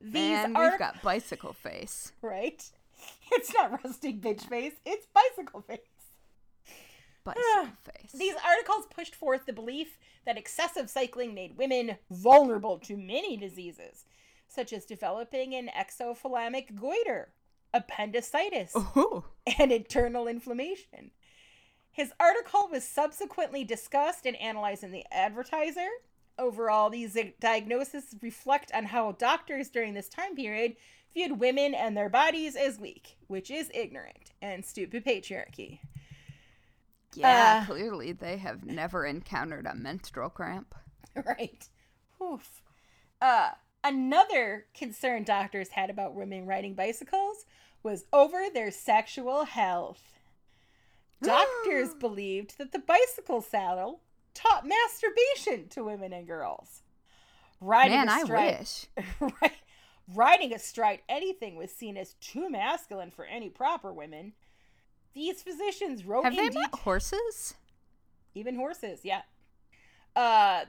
Speaker 1: These are
Speaker 2: we've got bicycle face.
Speaker 1: right. [LAUGHS] It's not rustic bitch face. It's bicycle face.
Speaker 2: Bicycle ah, face.
Speaker 1: These articles pushed forth the belief that excessive cycling made women vulnerable to many diseases, such as developing an exophthalmic goiter, appendicitis,
Speaker 2: Ooh.
Speaker 1: and internal inflammation. His article was subsequently discussed and analyzed in the Advertiser. Overall, these diagnoses reflect on how doctors during this time period viewed women and their bodies as weak, which is ignorant and stupid patriarchy.
Speaker 2: Yeah,
Speaker 1: Uh,
Speaker 2: clearly they have never encountered a menstrual cramp. [LAUGHS]
Speaker 1: right. Oof. Uh, another concern doctors had about women riding bicycles was over their sexual health. Doctors [GASPS] believed that the bicycle saddle taught masturbation to women and girls. Riding
Speaker 2: Man, I
Speaker 1: astride,
Speaker 2: wish. [LAUGHS]
Speaker 1: Right. Riding astride anything was seen as too masculine for any proper women. These physicians wrote
Speaker 2: Have
Speaker 1: in
Speaker 2: they
Speaker 1: detail.
Speaker 2: met horses?
Speaker 1: Even horses, yeah. Uh,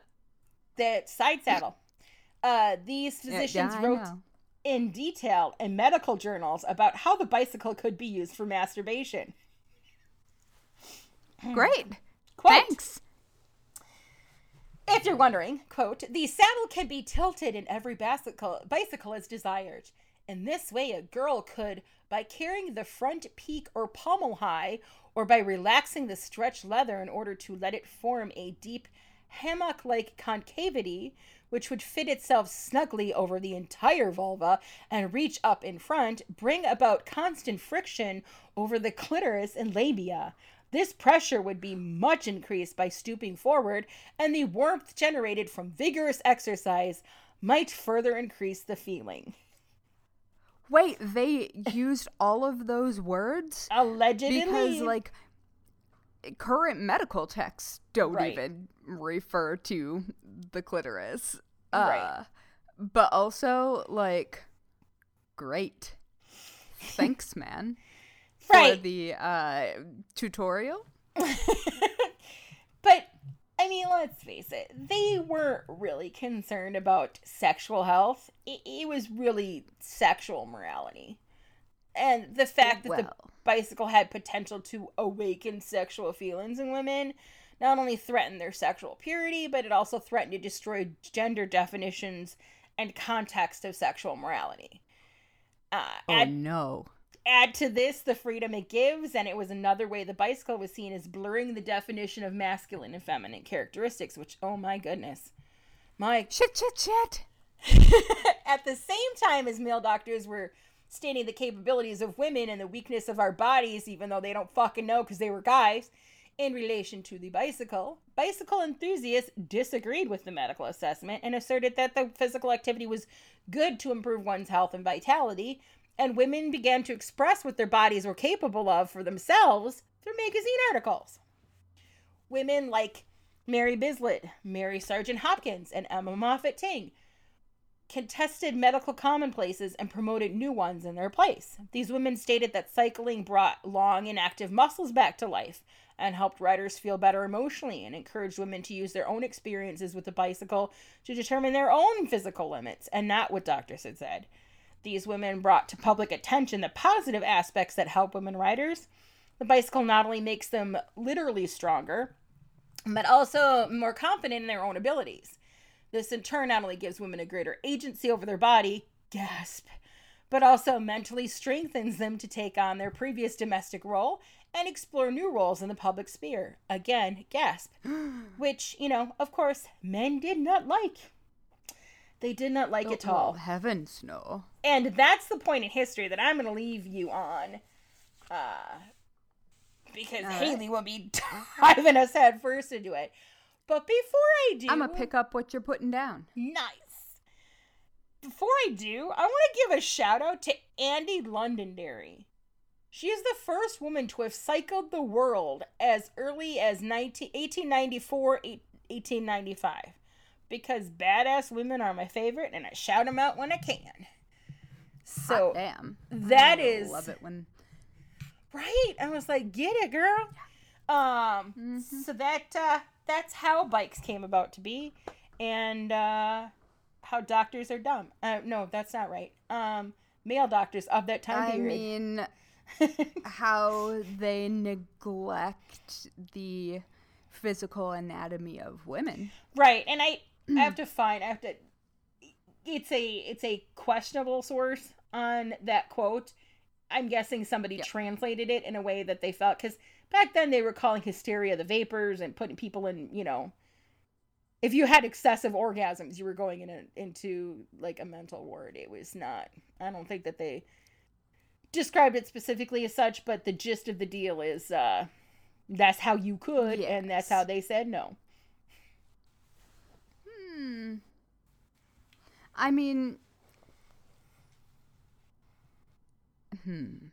Speaker 1: the side saddle. Uh, these physicians
Speaker 2: yeah, I
Speaker 1: wrote in detail in medical journals about how the bicycle could be used for masturbation.
Speaker 2: Great.
Speaker 1: Quote,
Speaker 2: Thanks.
Speaker 1: If you're wondering, quote, the saddle can be tilted in every bicycle, bicycle as desired. In this way, a girl could, by carrying the front peak or pommel high, or by relaxing the stretched leather in order to let it form a deep hammock like concavity, which would fit itself snugly over the entire vulva and reach up in front, bring about constant friction over the clitoris and labia. This pressure would be much increased by stooping forward, and the warmth generated from vigorous exercise might further increase the feeling.
Speaker 2: Wait, they used all of those words?
Speaker 1: Allegedly,
Speaker 2: Because, like, current medical texts don't
Speaker 1: Right.
Speaker 2: even refer to the clitoris.
Speaker 1: Right.
Speaker 2: Uh, but also, like, great. Thanks, man. For the uh, tutorial. [LAUGHS]
Speaker 1: but I mean, let's face it, they weren't really concerned about sexual health. It, it was really sexual morality. and the fact that the bicycle had potential to awaken sexual feelings in women not only threatened their sexual purity, but it also threatened to destroy gender definitions and context of sexual morality. Uh,
Speaker 2: Oh
Speaker 1: add,
Speaker 2: no.
Speaker 1: Add to this the freedom it gives, and it was another way the bicycle was seen as blurring the definition of masculine and feminine characteristics, which, oh my goodness. My
Speaker 2: Shit, shit, shit. [LAUGHS]
Speaker 1: at the same time as male doctors were stating the capabilities of women and the weakness of our bodies, even though they don't fucking know because they were guys, in relation to the bicycle, bicycle enthusiasts disagreed with the medical assessment and asserted that the physical activity was good to improve one's health and vitality, and women began to express what their bodies were capable of for themselves through magazine articles. Women like Mary Bisland, Mary Sargent Hopkins, and Emma Moffat Tyng contested medical commonplaces and promoted new ones in their place. These women stated that cycling brought long and active muscles back to life and helped riders feel better emotionally and encouraged women to use their own experiences with the bicycle to determine their own physical limits and not what doctors had said. These women brought to public attention the positive aspects that help women riders. The bicycle not only makes them literally stronger, but also more confident in their own abilities. This in turn not only gives women a greater agency over their body, gasp, but also mentally strengthens them to take on their previous domestic role and explore new roles in the public sphere. Again, gasp. [GASPS] Which, you know, of course, men did not like. They did not like it at all.
Speaker 2: Oh, heavens, no.
Speaker 1: And that's the point in history that I'm going to leave you on. Uh, because
Speaker 2: right.
Speaker 1: Haley will be [LAUGHS] diving us head first into it. But before I do,
Speaker 2: I'm going to pick up what you're putting down.
Speaker 1: Nice. Before I do, I want to give a shout out to Annie Londonderry. She is the first woman to have cycled the world as early as 19, 1894, 1895. Because badass women are my favorite, and I shout them out when I can. So,
Speaker 2: Hot damn.
Speaker 1: that
Speaker 2: I
Speaker 1: is-
Speaker 2: love it when
Speaker 1: right? I was like, get it, girl. Um, so that uh, that's how bikes came about to be, and uh, how doctors are dumb. Uh, no, that's not right. Um, male doctors of that time
Speaker 2: I
Speaker 1: period.
Speaker 2: I mean [LAUGHS] how they neglect the physical anatomy of women.
Speaker 1: right, and I, I have to find. I have to. It's a it's a questionable source on that quote. I'm guessing somebody translated it in a way that they felt because back then they were calling hysteria the vapors and putting people in, you know, if you had excessive orgasms, you were going in a, into like a mental ward. It was not. I don't think that they described it specifically as such, but the gist of the deal is uh that's how you could, and that's how they said no.
Speaker 2: Hmm. I mean, hmm.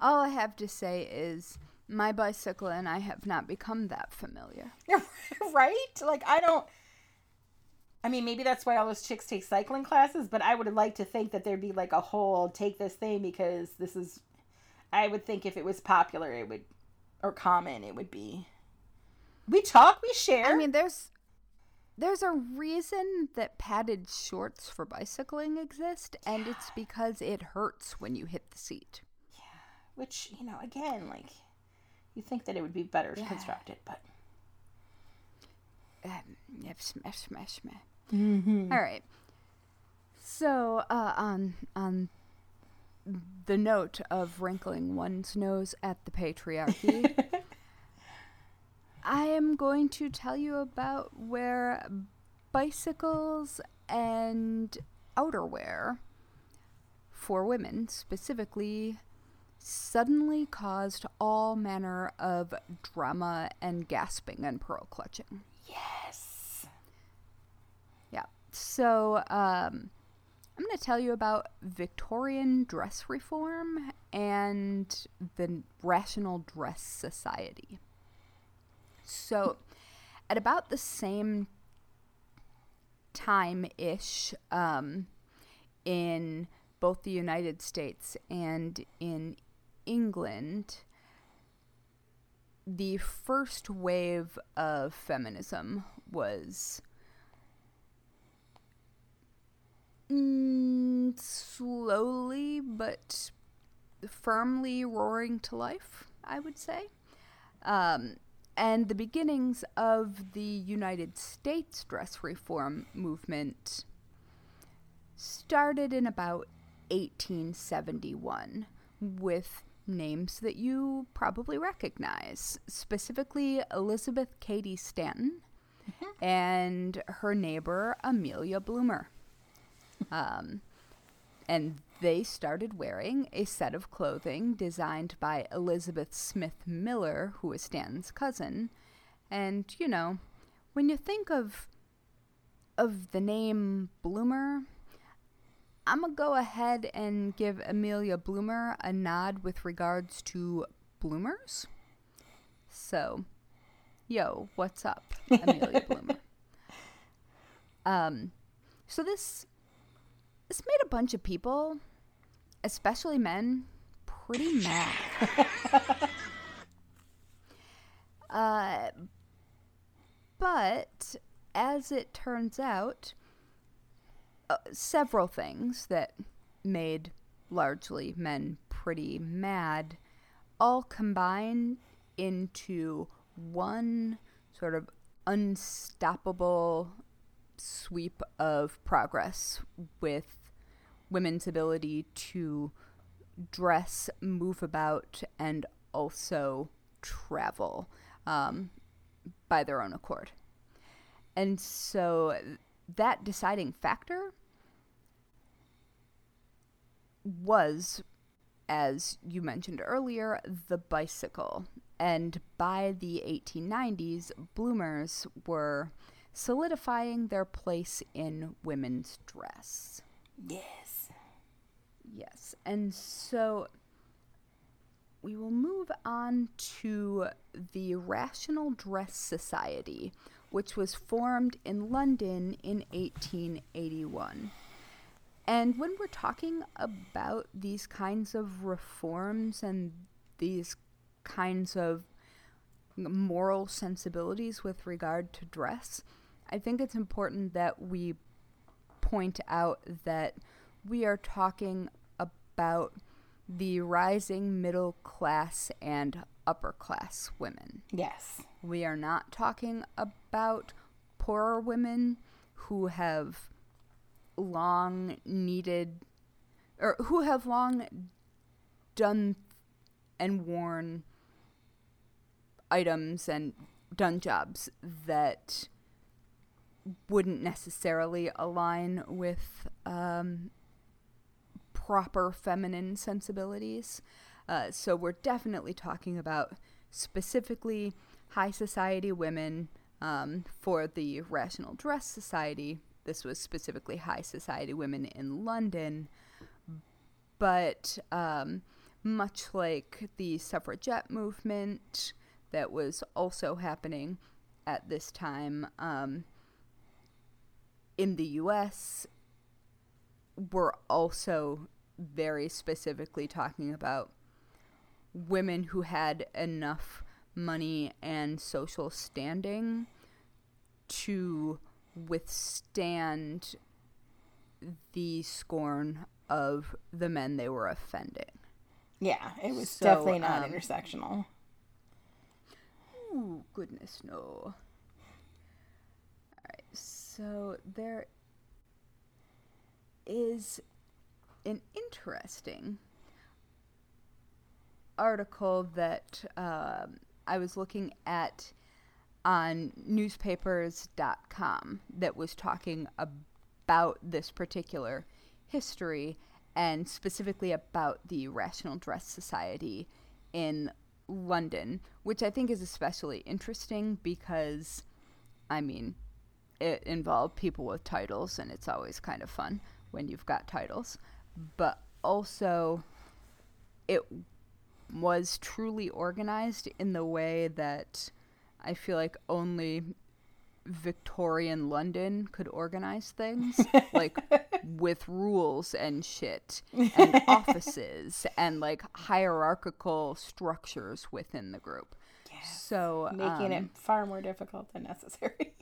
Speaker 2: All I have to say is my bicycle and I have not become that familiar. [LAUGHS]
Speaker 1: right? Like I don't. I mean, maybe that's why all those chicks take cycling classes, but I would like to think that there'd be like a whole take this thing because this is. I would think if it was popular, it would, or common, it would be. We talk, we share.
Speaker 2: I mean, there's there's a reason that padded shorts for bicycling exist, and it's because it hurts when you hit the seat.
Speaker 1: Yeah, which you know, again, like, you think that it would be better constructed, but.
Speaker 2: Um, yep, smash, smash, smash. All right. So, uh, on on the note of wrinkling one's nose at the patriarchy, [LAUGHS] I am going to tell you about where bicycles and outerwear for women specifically suddenly caused all manner of drama and gasping and pearl clutching.
Speaker 1: Yes.
Speaker 2: Yeah. So, um, I'm going to tell you about Victorian dress reform and the Rational Dress Society. So, at about the same time ish, um, in both the United States and in England, the first wave of feminism was mm, slowly but firmly roaring to life, I would say. Um, and the beginnings of the United States dress reform movement started in about 1871 with names that you probably recognize, specifically Elizabeth Cady Stanton mm-hmm. and her neighbor Amelia Bloomer. Um, and they started wearing a set of clothing designed by Elizabeth Smith Miller, who is Stanton's cousin. And, you know, when you think of of the name Bloomer, I'm going to go ahead and give Amelia Bloomer a nod with regards to bloomers. So, yo, what's up, Amelia [LAUGHS] Bloomer? Um, so this this made a bunch of people, especially men, pretty mad. [LAUGHS] uh, but as it turns out, uh, several things that made largely men pretty mad all combine into one sort of unstoppable sweep of progress with women's ability to dress, move about, and also travel um, by their own accord. And so that deciding factor was, as you mentioned earlier, the bicycle. And by the 1890s, bloomers were solidifying their place in women's dress.
Speaker 1: Yes.
Speaker 2: Yes. And so we will move on to the Rational Dress Society, which was formed in London in 1881. And when we're talking about these kinds of reforms and these kinds of moral sensibilities with regard to dress, I think it's important that we point out that we are talking about the rising middle class and upper class women.
Speaker 1: Yes.
Speaker 2: We are not talking about poorer women who have long needed or who have long done and worn items and done jobs that wouldn't necessarily align with um, proper feminine sensibilities. Uh, so we're definitely talking about specifically high society women um, for the Rational Dress Society. This was specifically high society women in London. But um, much like the suffragette movement that was also happening at this time um, in the US, we're also very specifically talking about women who had enough money and social standing to withstand the scorn of the men they were offending.
Speaker 1: Yeah, it was so, definitely not um, intersectional.
Speaker 2: Ooh, goodness, no. Alright, so there is an interesting article that um, I was looking at on newspapers.com that was talking about this particular history and specifically about the Rational Dress Society in London, which I think is especially interesting because, I mean, it involved people with titles, and it's always kind of fun when you've got titles but also it was truly organized in the way that I feel like only Victorian London could organize things, [LAUGHS] like with rules and shit, and [LAUGHS] offices, and like hierarchical structures within the group. Yes. So
Speaker 1: making um, it far more difficult than necessary.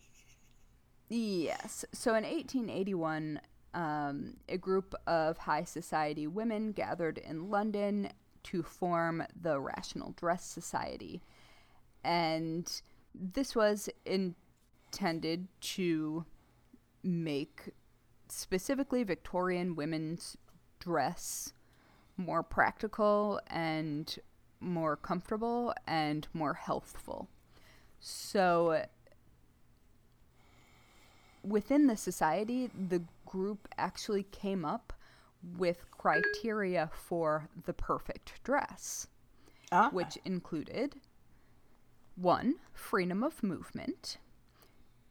Speaker 1: [LAUGHS]
Speaker 2: yes. So in 1881, um, a group of high society women gathered in London to form the Rational Dress Society. And this was intended to make specifically Victorian women's dress more practical and more comfortable and more healthful. So, within the society, the group actually came up with criteria for the perfect dress,
Speaker 1: Ah.
Speaker 2: which included one, freedom of movement,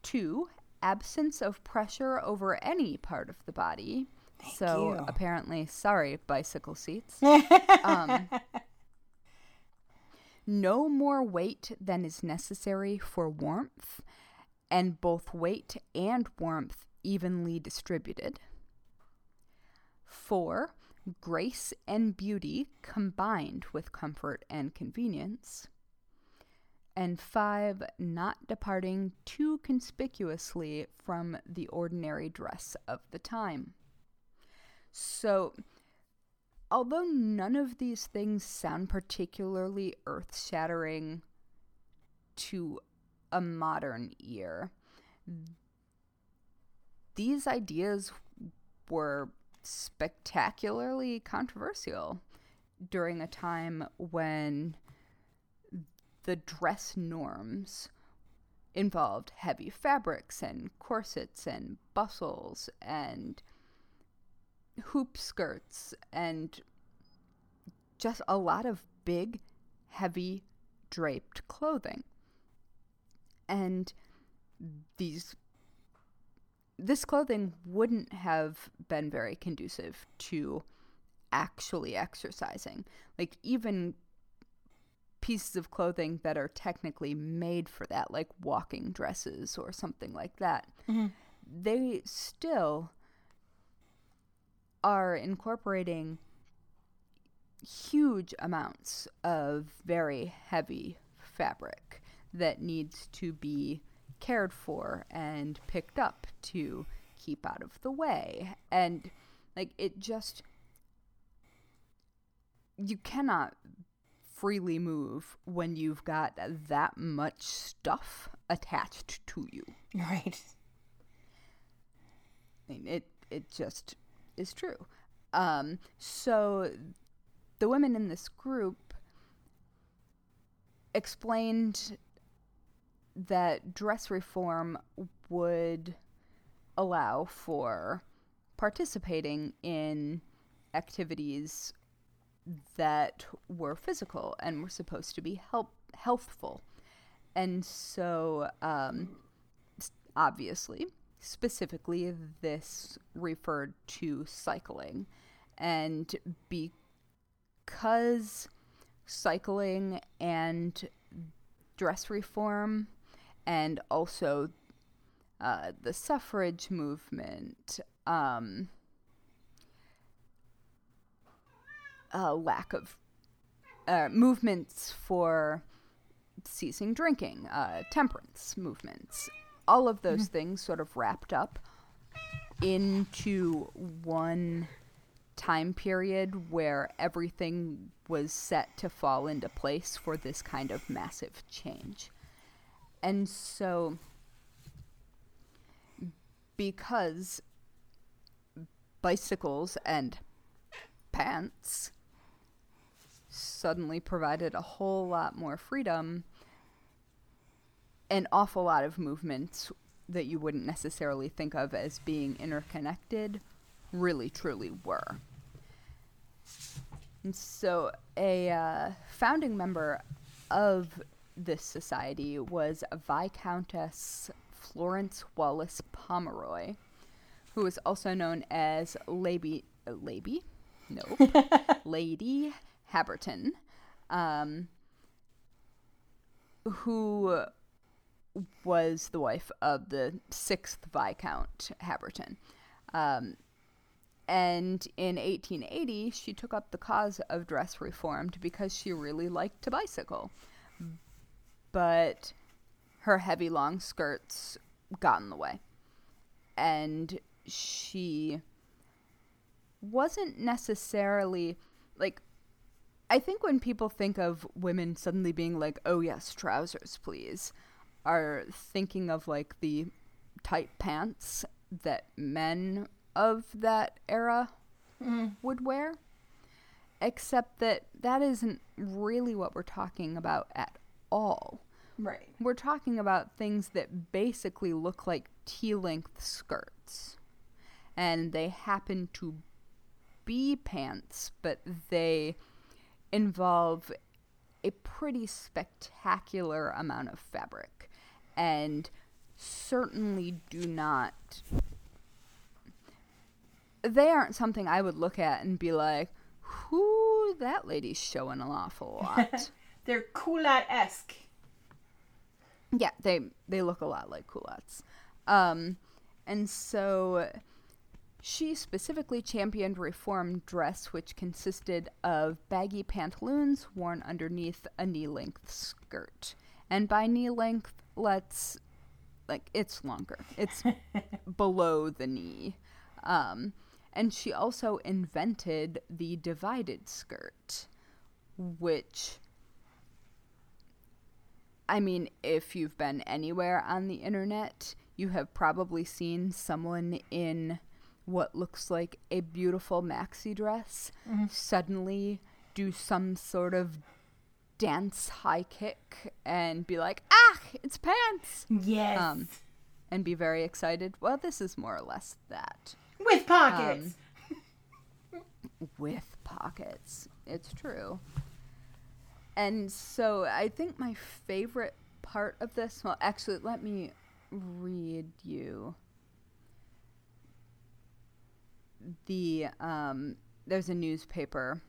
Speaker 2: two, absence of pressure over any part of the body. so,
Speaker 1: you.
Speaker 2: apparently, sorry, bicycle seats. [LAUGHS] um, no more weight than is necessary for warmth, and both weight and warmth evenly distributed. Four, grace and beauty combined with comfort and convenience. And five, not departing too conspicuously from the ordinary dress of the time. So, although none of these things sound particularly earth shattering to a modern ear, these ideas were spectacularly controversial during a time when the dress norms involved heavy fabrics and corsets and bustles and hoop skirts and just a lot of big, heavy, draped clothing. And these this clothing wouldn't have been very conducive to actually exercising. Like even pieces of clothing that are technically made for that, like walking dresses or something like that, mm-hmm. they still are incorporating huge amounts of very heavy fabric that needs to be cared for and picked up to keep out of the way. And like it just you cannot freely move when you've got that much stuff attached to you. [LAUGHS]
Speaker 1: Right.
Speaker 2: I mean, it it just is true. Um, so the women in this group explained that dress reform would allow for participating in activities that were physical and were supposed to be help healthful. And so, um, obviously, specifically, this referred to cycling. And because cycling and dress reform and also uh, the suffrage movement, um, a lack of uh, movements for ceasing drinking, uh, temperance movements, all of those things sort of wrapped up into one time period where everything was set to fall into place for this kind of massive change. And so, because bicycles and pants suddenly provided a whole lot more freedom, an awful lot of movements that you wouldn't necessarily think of as being interconnected really truly were. And so, a uh, founding member of this society was Viscountess Florence Wallace Pomeroy, who was also known as Lady, uh, Lady, no, [LAUGHS] Lady Harberton, um, who was the wife of the sixth Viscount Harberton. Um, and in 1880, she took up the cause of dress reform because she really liked to bicycle. But her heavy long skirts got in the way. And she wasn't necessarily like I think when people think of women suddenly being like, "Oh yes, trousers, please," are thinking of like the tight pants that men of that era mm-hmm. would wear. Except that that isn't really what we're talking about at all.
Speaker 1: Right.
Speaker 2: We're talking about things that basically look like T length skirts. And they happen to be pants, but they involve a pretty spectacular amount of fabric and certainly do not. They aren't something I would look at and be like, whoo, that lady's showing an awful lot. [LAUGHS]
Speaker 1: They're culotte esque.
Speaker 2: Yeah, they they look a lot like culottes. Um, and so she specifically championed reform dress, which consisted of baggy pantaloons worn underneath a knee-length skirt. And by knee length, let's like it's longer. It's [LAUGHS] below the knee. Um, and she also invented the divided skirt, which I mean, if you've been anywhere on the internet, you have probably seen someone in what looks like a beautiful maxi dress suddenly do some sort of dance high kick and be like, ah, it's pants!
Speaker 1: Yes.
Speaker 2: Um, and be very excited. Well, this is more or less that.
Speaker 1: With pockets.
Speaker 2: with pockets. It's true. And so I think my favorite part of this, well, actually, let me read you the, um, there's a newspaper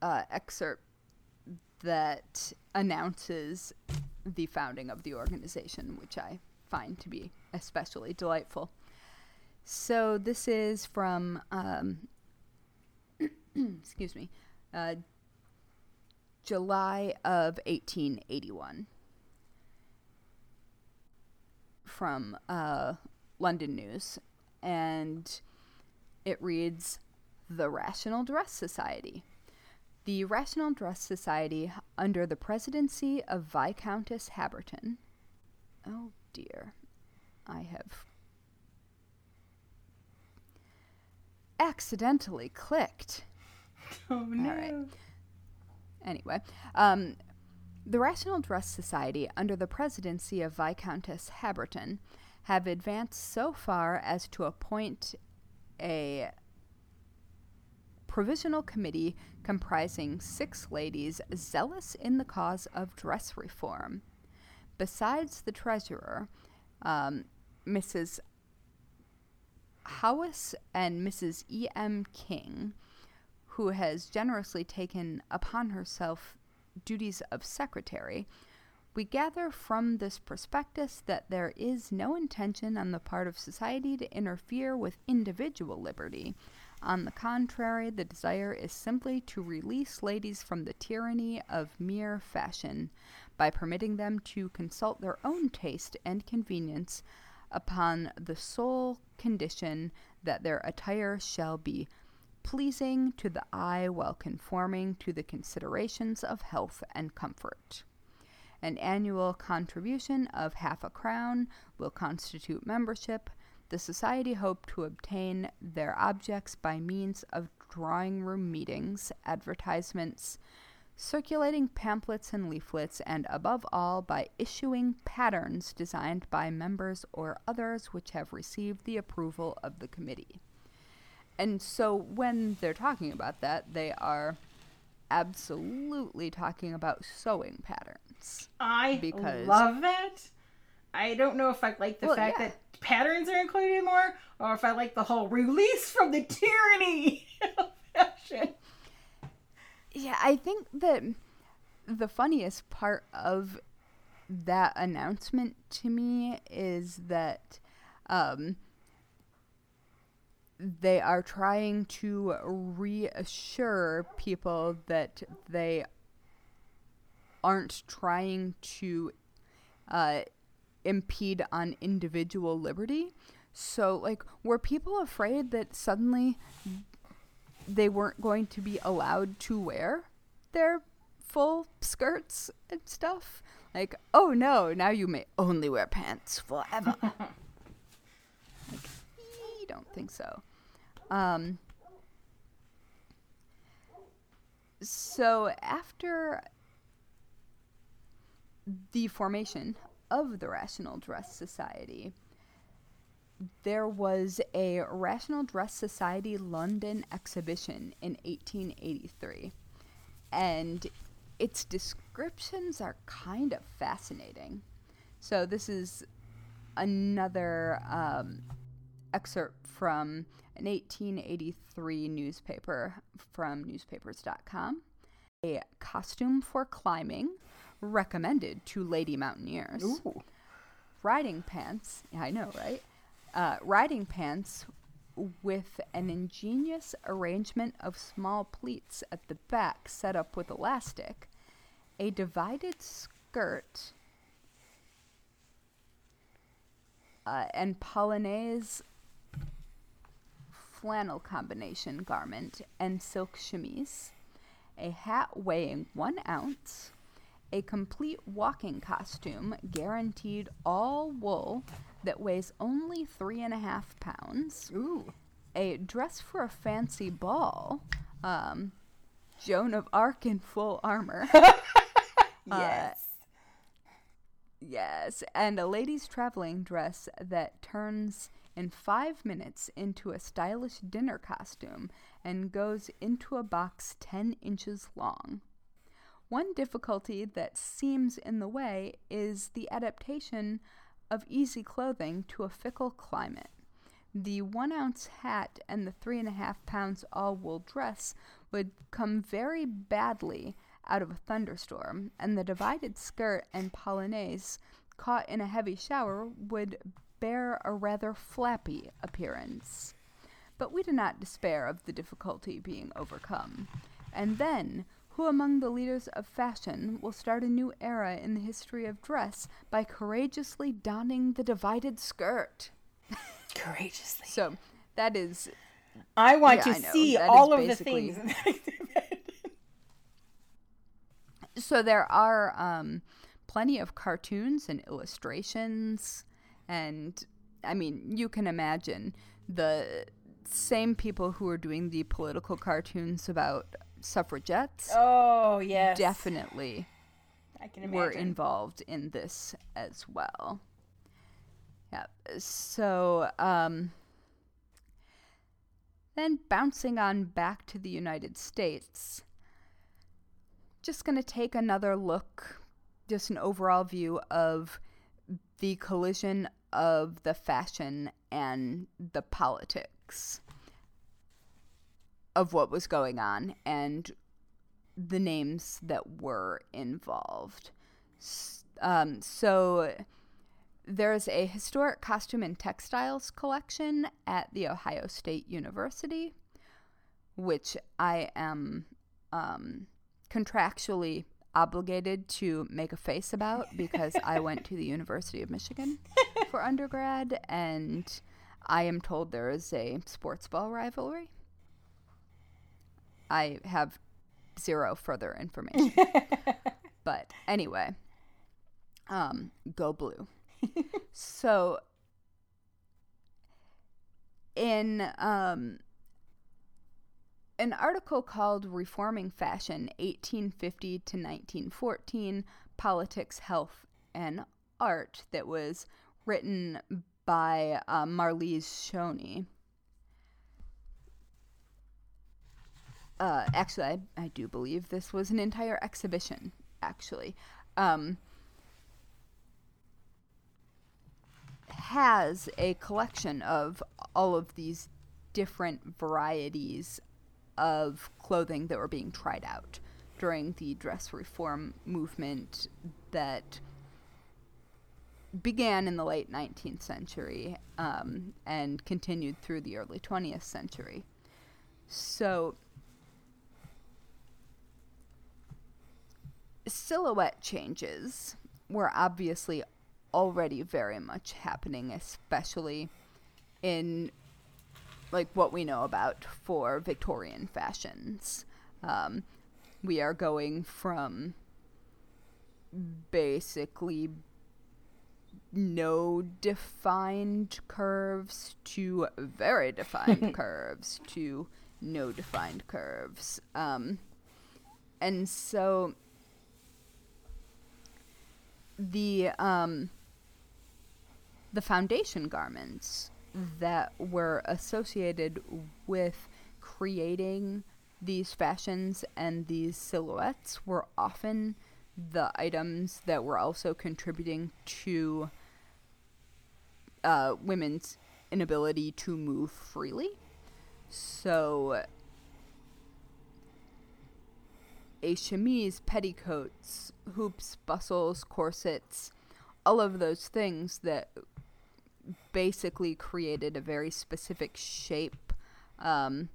Speaker 2: uh, excerpt that announces the founding of the organization, which I find to be especially delightful. So this is from, um, [CLEARS THROAT] excuse me, uh, July of 1881 from uh, London News. And it reads The Rational Dress Society. The Rational Dress Society, under the presidency of Viscountess Harberton. Oh dear. I have accidentally clicked. [LAUGHS]
Speaker 1: oh no.
Speaker 2: right. Anyway, um, the Rational Dress Society, under the presidency of Viscountess Harberton, have advanced so far as to appoint a provisional committee comprising six ladies zealous in the cause of dress reform. Besides the treasurer, um, Mrs. Howes and Mrs. E. M. King, who has generously taken upon herself duties of secretary, we gather from this prospectus that there is no intention on the part of society to interfere with individual liberty. On the contrary, the desire is simply to release ladies from the tyranny of mere fashion by permitting them to consult their own taste and convenience upon the sole condition that their attire shall be pleasing to the eye while conforming to the considerations of health and comfort. An annual contribution of half a crown will constitute membership. The society hope to obtain their objects by means of drawing room meetings, advertisements, circulating pamphlets and leaflets, and above all, by issuing patterns designed by members or others which have received the approval of the committee. And so when they're talking about that, they are absolutely talking about sewing patterns.
Speaker 1: I
Speaker 2: Because-
Speaker 1: love that. I don't know if I like the
Speaker 2: Well,
Speaker 1: fact
Speaker 2: yeah.
Speaker 1: that patterns are included more, or if I like the whole release from the tyranny [LAUGHS] of fashion.
Speaker 2: Yeah, I think that the funniest part of that announcement to me is that um, they are trying to reassure people that they aren't trying to uh, impede on individual liberty. So, like, were people afraid that suddenly they weren't going to be allowed to wear their full skirts and stuff. Like, oh no, now you may only wear pants forever. [LAUGHS] like, I don't think so. Um, so after the formation of the Rational Dress Society, there was a Rational Dress Society London exhibition in 1883. And its descriptions are kind of fascinating. So, this is another um, excerpt from an 1883 newspaper from newspapers.com. A costume for climbing recommended to lady mountaineers.
Speaker 1: Ooh.
Speaker 2: Riding pants, I know, right? Uh, riding pants with an ingenious arrangement of small pleats at the back set up with elastic, a divided skirt, uh, and polonaise flannel combination garment and silk chemise, a hat weighing one ounce, a complete walking costume guaranteed all wool that weighs only three and a half pounds,
Speaker 1: Ooh.
Speaker 2: a dress for a fancy ball, um, Joan of Arc in full armor. [LAUGHS]
Speaker 1: Yes.
Speaker 2: Yes, and a lady's traveling dress that turns in five minutes into a stylish dinner costume and goes into a box 10 inches long. One difficulty that seems in the way is the adaptation of easy clothing to a fickle climate. The one ounce hat and the three and a half pounds all wool dress would come very badly out of a thunderstorm, and the divided skirt and polonaise caught in a heavy shower would bear a rather flappy appearance. But we do not despair of the difficulty being overcome. And then, who among the leaders of fashion will start a new era in the history of dress by courageously donning the divided skirt?
Speaker 1: Courageously.
Speaker 2: So that is
Speaker 1: I want
Speaker 2: Yeah,
Speaker 1: to
Speaker 2: I
Speaker 1: see
Speaker 2: That
Speaker 1: all of the things in the exhibit.
Speaker 2: so there are um, plenty of cartoons and illustrations and i mean you can imagine the same people who are doing the political cartoons about suffragettes
Speaker 1: Oh, yes.
Speaker 2: definitely
Speaker 1: I can imagine.
Speaker 2: were involved in this as well yeah so um then bouncing on back to the united states just going to take another look, just an overall view of the collision of the fashion and the politics of what was going on and the names that were involved. Um, so there's a historic costume and textiles collection at the Ohio State University, which I am um, contractually obligated to make a face about because I went to the University of Michigan [LAUGHS] for undergrad and I am told there is a sports ball rivalry. I have zero further information. [LAUGHS] but anyway, um, go blue. [LAUGHS] so in um an article called Reforming Fashion 1850 to 1914 Politics, Health, and Art that was written by uh, Marlise Schoeny. Uh, actually, I, I do believe this was an entire exhibition, actually. Um, has a collection of all of these different varieties of clothing that were being tried out during the dress reform movement that began in the late 19th century um, and continued through the early 20th century. So, silhouette changes were obviously already very much happening, especially in like what we know about for Victorian fashions. Um, we are going from basically no defined curves to very defined [LAUGHS] curves to no defined curves. Um, and so the um, the foundation garments that were associated with creating these fashions and these silhouettes were often the items that were also contributing to uh, women's inability to move freely. So, a chemise, petticoats, hoops, bustles, corsets, all of those things that basically created a very specific shape um,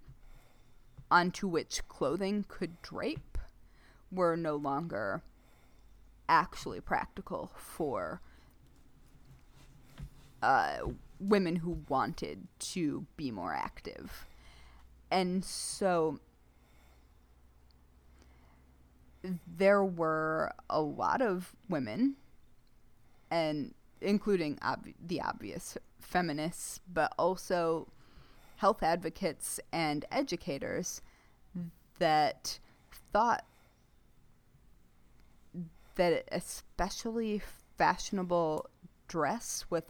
Speaker 2: onto which clothing could drape were no longer actually practical for uh, women who wanted to be more active. And so there were a lot of women, and including ob- the obvious feminists, but also health advocates and educators that thought that especially fashionable dress with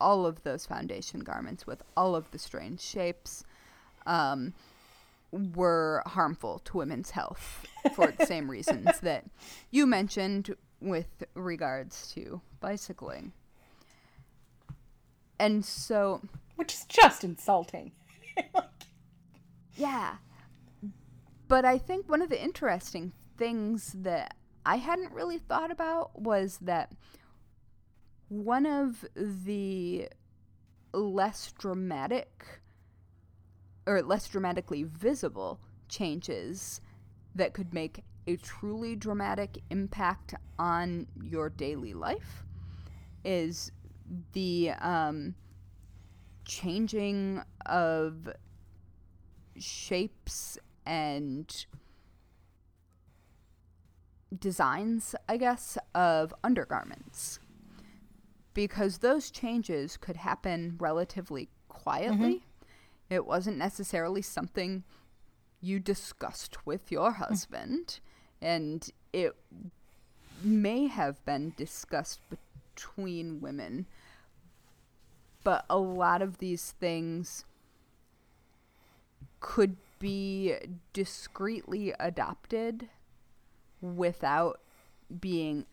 Speaker 2: all of those foundation garments with all of the strange shapes um, were harmful to women's health for the same [LAUGHS] reasons that you mentioned with regards to bicycling. And so.
Speaker 1: Which is just insulting. [LAUGHS]
Speaker 2: yeah. But I think one of the interesting things that I hadn't really thought about was that one of the less dramatic or less dramatically visible changes that could make a truly dramatic impact on your daily life is the um, changing of shapes and designs, I guess, of undergarments. Because those changes could happen relatively quietly. Mm-hmm. It wasn't necessarily something you discussed with your hmm. husband, and it may have been discussed between women. But a lot of these things could be discreetly adopted without being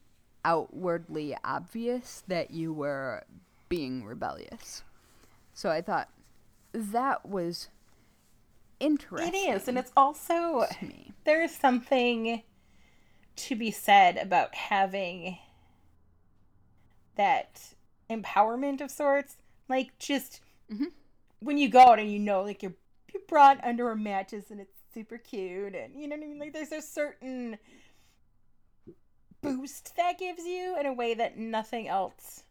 Speaker 2: outwardly obvious that you were being rebellious. So I thought that was interesting.
Speaker 1: It is, and it's also there is something to be said about having that empowerment of sorts, like just mm-hmm. when you go out and you know, like you're you're brought under a mattress and it's super cute, and you know what I mean. Like there's a certain boost that gives you in a way that nothing else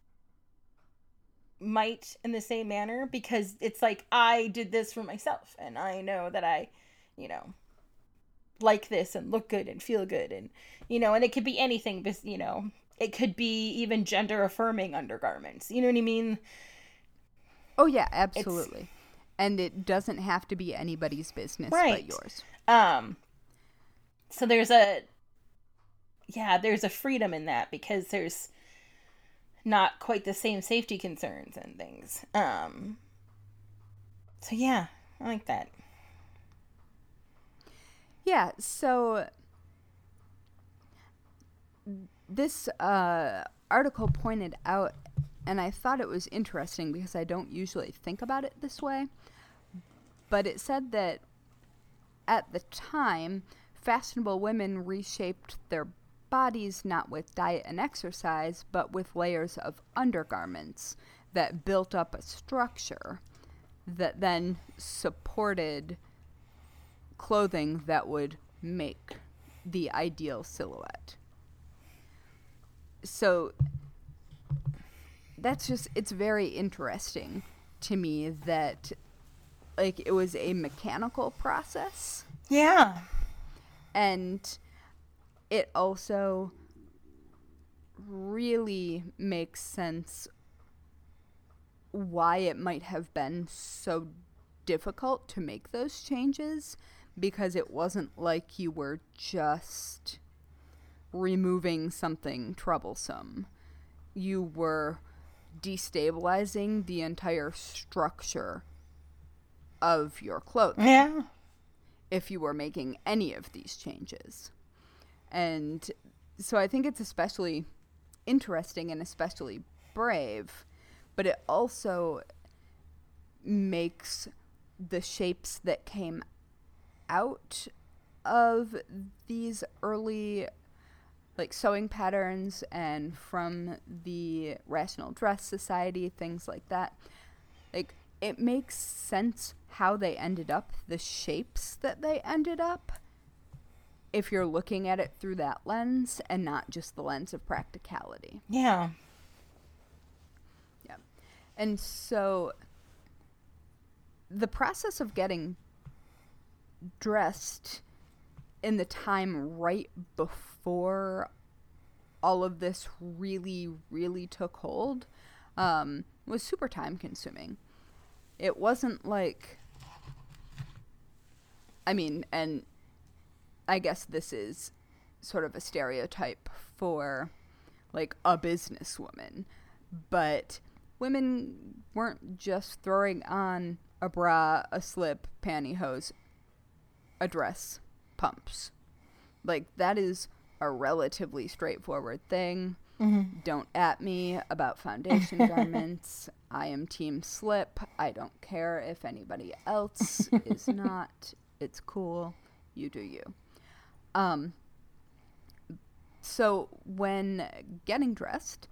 Speaker 1: might in the same manner because it's like I did this for myself and I know that I, you know, like this and look good and feel good and you know, and it could be anything you know, it could be even gender affirming undergarments. You know what I mean?
Speaker 2: Oh yeah, absolutely. It's, and it doesn't have to be anybody's business right. but yours.
Speaker 1: Um so there's a yeah, there's a freedom in that because there's not quite the same safety concerns and things. Um so yeah, I like that.
Speaker 2: Yeah, so this uh, article pointed out, and I thought it was interesting because I don't usually think about it this way, but it said that at the time, fashionable women reshaped their bodies not with diet and exercise, but with layers of undergarments that built up a structure that then supported clothing that would make the ideal silhouette. So that's just, it's very interesting to me that like it was a mechanical process
Speaker 1: Yeah.
Speaker 2: and it also really makes sense why it might have been so difficult to make those changes because it wasn't like you were just removing something troublesome. You were destabilizing the entire structure of your clothing
Speaker 1: Yeah.
Speaker 2: if you were making any of these changes. And so I think it's especially interesting and especially brave, but it also makes the shapes that came out of these early like sewing patterns and from the rational dress society things like that like it makes sense how they ended up the shapes that they ended up if you're looking at it through that lens and not just the lens of practicality
Speaker 1: Yeah.
Speaker 2: yeah and so the process of getting dressed in the time right before all of this really, really took hold um, was super time consuming. It wasn't like. I mean, and I guess this is sort of a stereotype for like a businesswoman, but women weren't just throwing on a bra, a slip, pantyhose, a dress, pumps. Like that is a relatively straightforward thing. Mm-hmm. Don't at me about foundation [LAUGHS] garments. I am team slip. I don't care if anybody else is [LAUGHS] not. It's cool. You do you. Um so when getting dressed,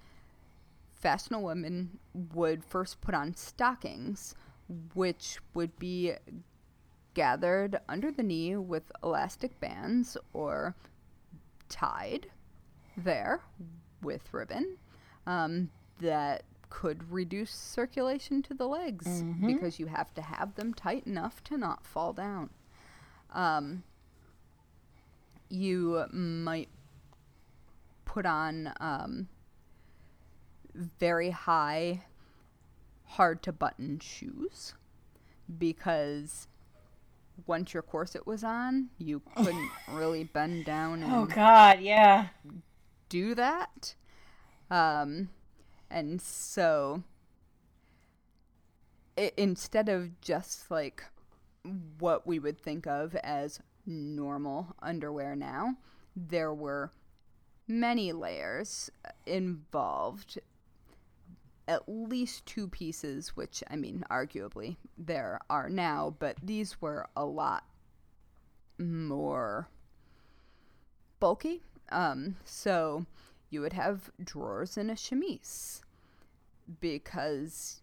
Speaker 2: fashionable women would first put on stockings, which would be gathered under the knee with elastic bands or tied there with ribbon um, that could reduce circulation to the legs because you have to have them tight enough to not fall down. Um, you might put on um, very high, hard to button shoes because once your corset was on, you [LAUGHS] couldn't really bend down and
Speaker 1: Oh God. Yeah.
Speaker 2: do that. Um, and so i instead of just like what we would think of as normal underwear now, there were many layers involved. At least two pieces, which I mean, arguably there are now, but these were a lot more bulky. Um, so you would have drawers and a chemise because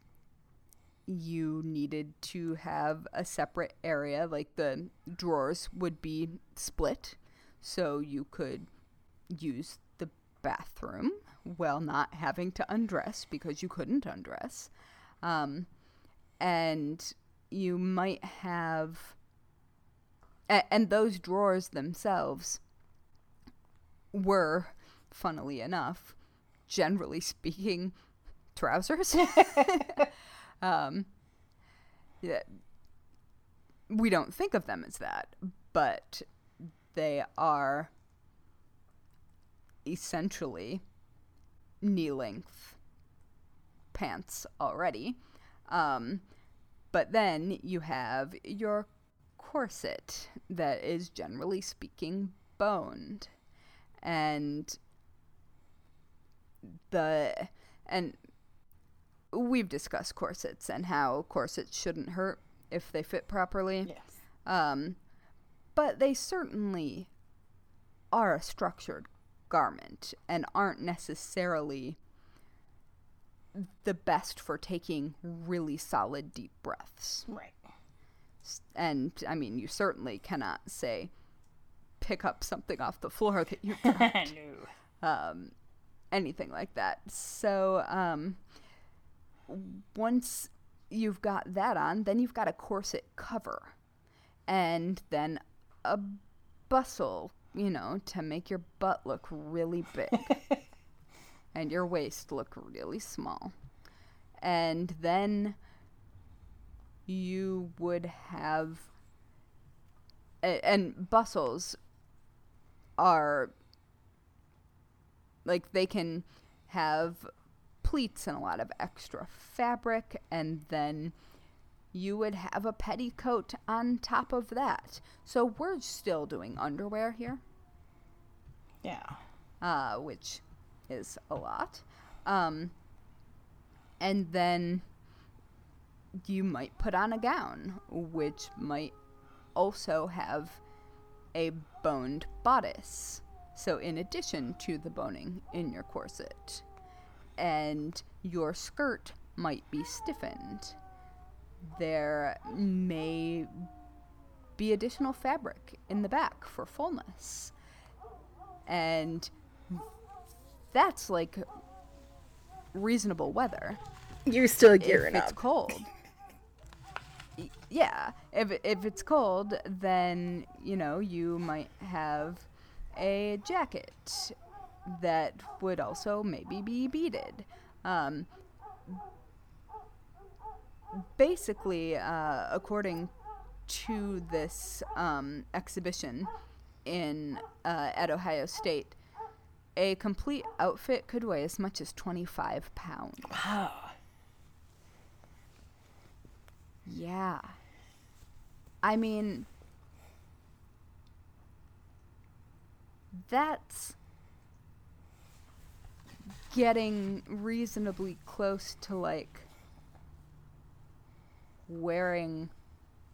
Speaker 2: you needed to have a separate area, like the drawers would be split, so you could use the bathroom while not having to undress because you couldn't undress. Um, and you might have and those drawers themselves were, funnily enough, generally [LAUGHS] speaking, trousers. [LAUGHS] um, yeah, we don't think of them as that, but they are essentially knee length pants already. Um, but then you have your corset that is generally speaking boned and the and we've discussed corsets and how corsets shouldn't hurt if they fit properly
Speaker 1: Yes.
Speaker 2: um, but they certainly are a structured garment and aren't necessarily the best for taking really solid deep breaths
Speaker 1: Right.
Speaker 2: And I mean, you certainly cannot say, pick up something off the floor that you [LAUGHS] dropped,
Speaker 1: no.
Speaker 2: um, anything like that. So, um, once you've got that on, then you've got a corset cover, and then a bustle, you know, to make your butt look really big [LAUGHS] and your waist look really small. And then you would have a- and bustles are like they can have pleats and a lot of extra fabric and then you would have a petticoat on top of that. So we're still doing underwear here,
Speaker 1: Yeah.
Speaker 2: uh, which is a lot. Um, and then you might put on a gown, which might also have a boned bodice. So, in addition to the boning in your corset, and your skirt might be stiffened, there may be additional fabric in the back for fullness. And that's like reasonable weather
Speaker 1: You're still gearing if
Speaker 2: it's
Speaker 1: up.
Speaker 2: It's cold. Yeah, if if it's cold, then you know you might have a jacket that would also maybe be beaded. Um, basically, uh, according to this um, exhibition in uh, at Ohio State, a complete outfit could weigh as much as twenty five pounds.
Speaker 1: Wow.
Speaker 2: Yeah. I mean, that's getting reasonably close to like wearing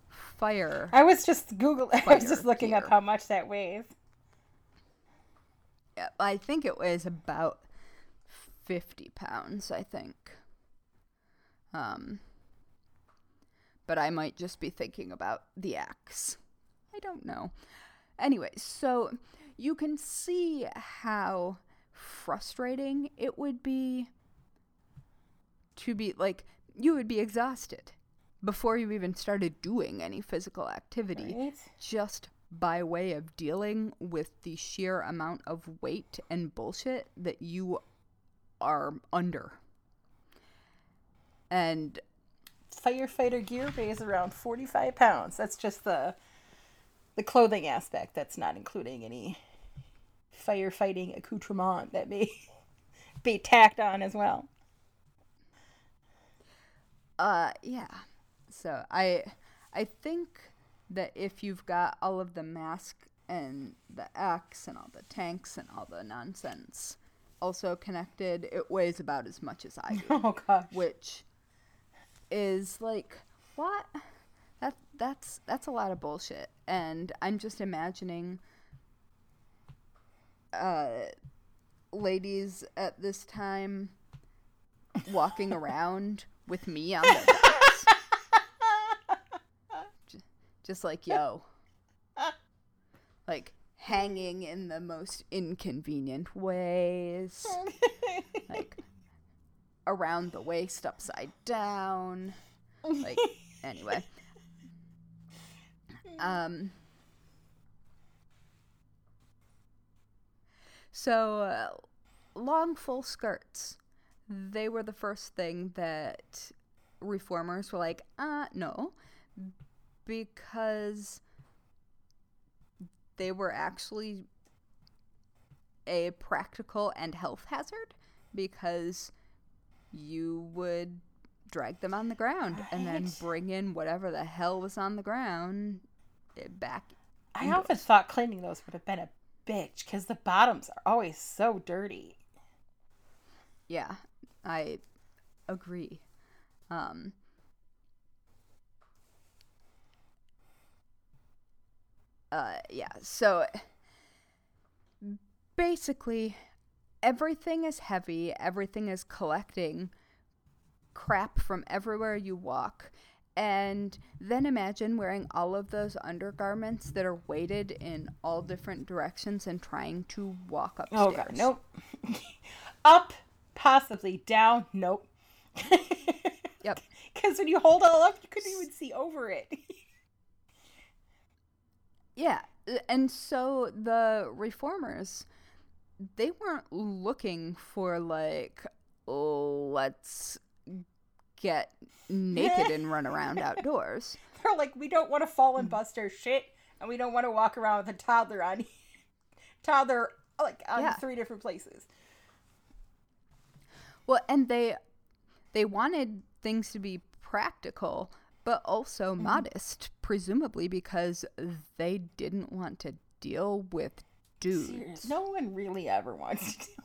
Speaker 2: fire.
Speaker 1: I was just Google. [LAUGHS] I was just looking up how much that weighs.
Speaker 2: Yeah, I think it weighs about 50 pounds, I think. Um, but I might just be thinking about the axe. I don't know. Anyway, so you can see how frustrating it would be to be like, you would be exhausted before you even started doing any physical activity
Speaker 1: Right?
Speaker 2: just by way of dealing with the sheer amount of weight and bullshit that you are under. And
Speaker 1: Firefighter gear weighs around 45 pounds. That's just the the clothing aspect. That's not including any firefighting accoutrement that may [LAUGHS] be tacked on as well.
Speaker 2: uh yeah. So I I think that if you've got all of the mask and the axe and all the tanks and all the nonsense also connected, it weighs about as much as I do. [LAUGHS]
Speaker 1: Oh gosh.
Speaker 2: which is like what that that's that's a lot of bullshit and i'm just imagining uh ladies at this time walking around with me on their backs. J- just like yo. Like hanging in the most inconvenient ways. Like around the waist upside down. Like anyway. [LAUGHS] Um so uh, long full skirts they were the first thing that reformers were like uh no because they were actually a practical and health hazard because you would drag them on the ground and then bring in whatever the hell was on the ground eh, back.
Speaker 1: I
Speaker 2: indoors.
Speaker 1: often thought cleaning those would have been a bitch because the bottoms are always so dirty.
Speaker 2: Yeah, I agree. Um, uh, yeah, so basically, everything is heavy, everything is collecting crap from everywhere you walk. And then imagine wearing all of those undergarments that are weighted in all different directions and trying to walk upstairs.
Speaker 1: Oh god, nope. [LAUGHS] Up, possibly down, nope.
Speaker 2: Yep. [LAUGHS]
Speaker 1: because when you hold it all up, you couldn't even see over it. [LAUGHS]
Speaker 2: Yeah, and so the reformers, they weren't looking for like, oh, let's get naked and run around outdoors. [LAUGHS]
Speaker 1: They're like, we don't want to fall and bust our shit, and we don't want to walk around with a toddler on [LAUGHS] toddler like on
Speaker 2: Yeah.
Speaker 1: three different places.
Speaker 2: Well, and they they wanted things to be practical, but also mm-hmm. modest, presumably because they didn't want to deal with dudes.
Speaker 1: No one really ever wants to deal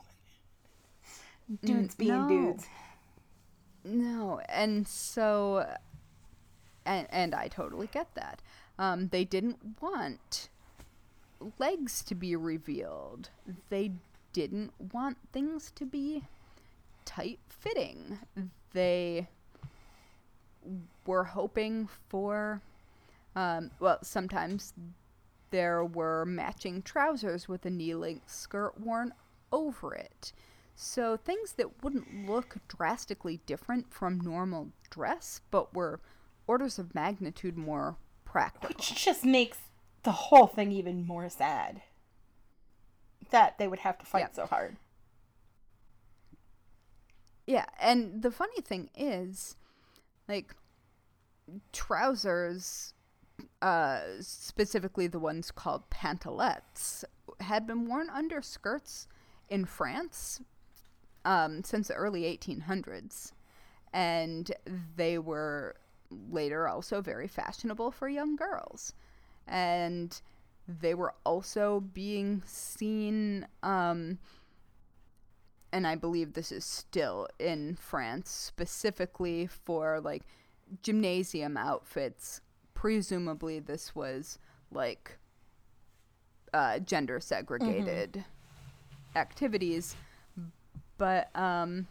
Speaker 1: with dudes being
Speaker 2: no.
Speaker 1: dudes.
Speaker 2: No, and so, and and I totally get that. Um, they didn't want legs to be revealed. They didn't want things to be tight fitting. They were hoping for, um, well, sometimes there were matching trousers with a knee length skirt worn over it. So things that wouldn't look drastically different from normal dress, but were orders of magnitude more practical.
Speaker 1: Which just makes the whole thing even more sad. That they would have to fight
Speaker 2: Yeah.
Speaker 1: so hard.
Speaker 2: Yeah, and the funny thing is, like, trousers, uh, specifically the ones called pantalettes, had been worn under skirts in France um, since the early 1800s. And they were later also very fashionable for young girls. And they were also being seen. Um, and I believe this is still in France, specifically for like gymnasium outfits. Presumably, this was like uh, gender segregated activities, but um,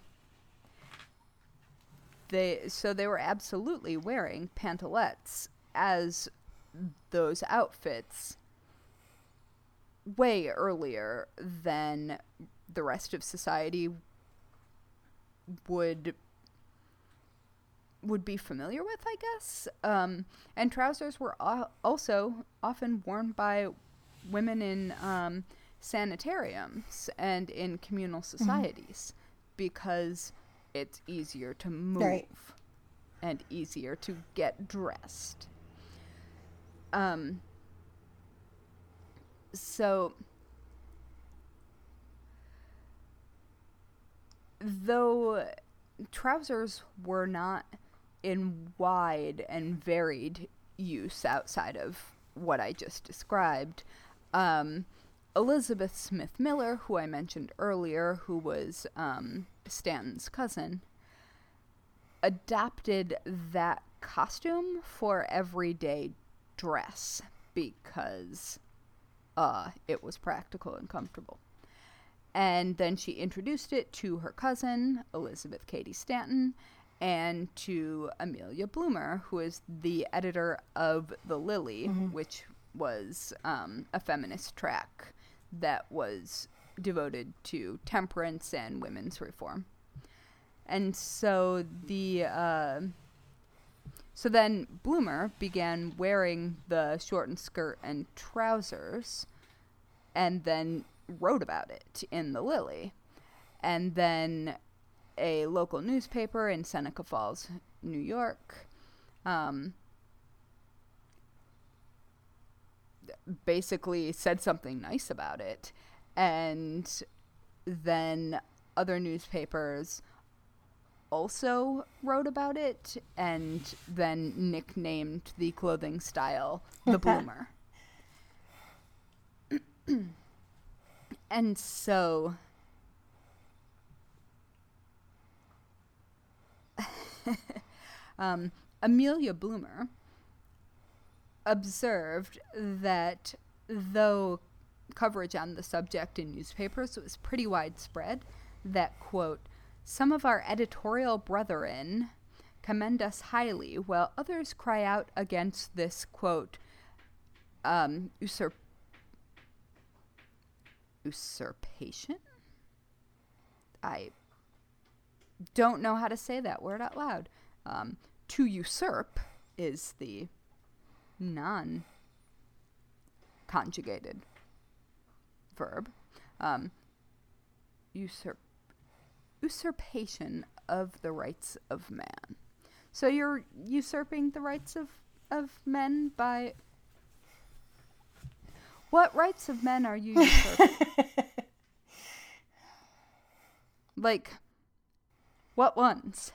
Speaker 2: they so they were absolutely wearing pantalettes as those outfits way earlier than the rest of society would would be familiar with, I guess. Um, and trousers were al- also often worn by women in um, sanitariums and in communal societies because it's easier to move
Speaker 1: Right.
Speaker 2: and easier to get dressed. Um, so though trousers were not in wide and varied use outside of what I just described, um, Elizabeth Smith Miller, who I mentioned earlier, who was um, Stanton's cousin, adopted that costume for everyday dress because uh, it was practical and comfortable. And then she introduced it to her cousin, Elizabeth Cady Stanton, and to Amelia Bloomer, who is the editor of The Lily, which was um, a feminist track that was devoted to temperance and women's reform. And so the uh, so then Bloomer began wearing the shortened skirt and trousers, and then wrote about it in the Lily, and then a local newspaper in Seneca Falls, New York, um, basically said something nice about it, and then other newspapers also wrote about it and then nicknamed the clothing style the [LAUGHS] bloomer. [CLEARS THROAT] and so [LAUGHS] um, Amelia Bloomer observed that though coverage on the subject in newspapers was pretty widespread, that quote, some of our editorial brethren commend us highly, while others cry out against this quote, um, usurp- usurpation? I don't know how to say that word out loud. Um, to usurp is the non conjugated verb. Um, usurp usurpation of the rights of man. So you're usurping the rights of, of men by what rights of men are you usurping? [LAUGHS] like what ones?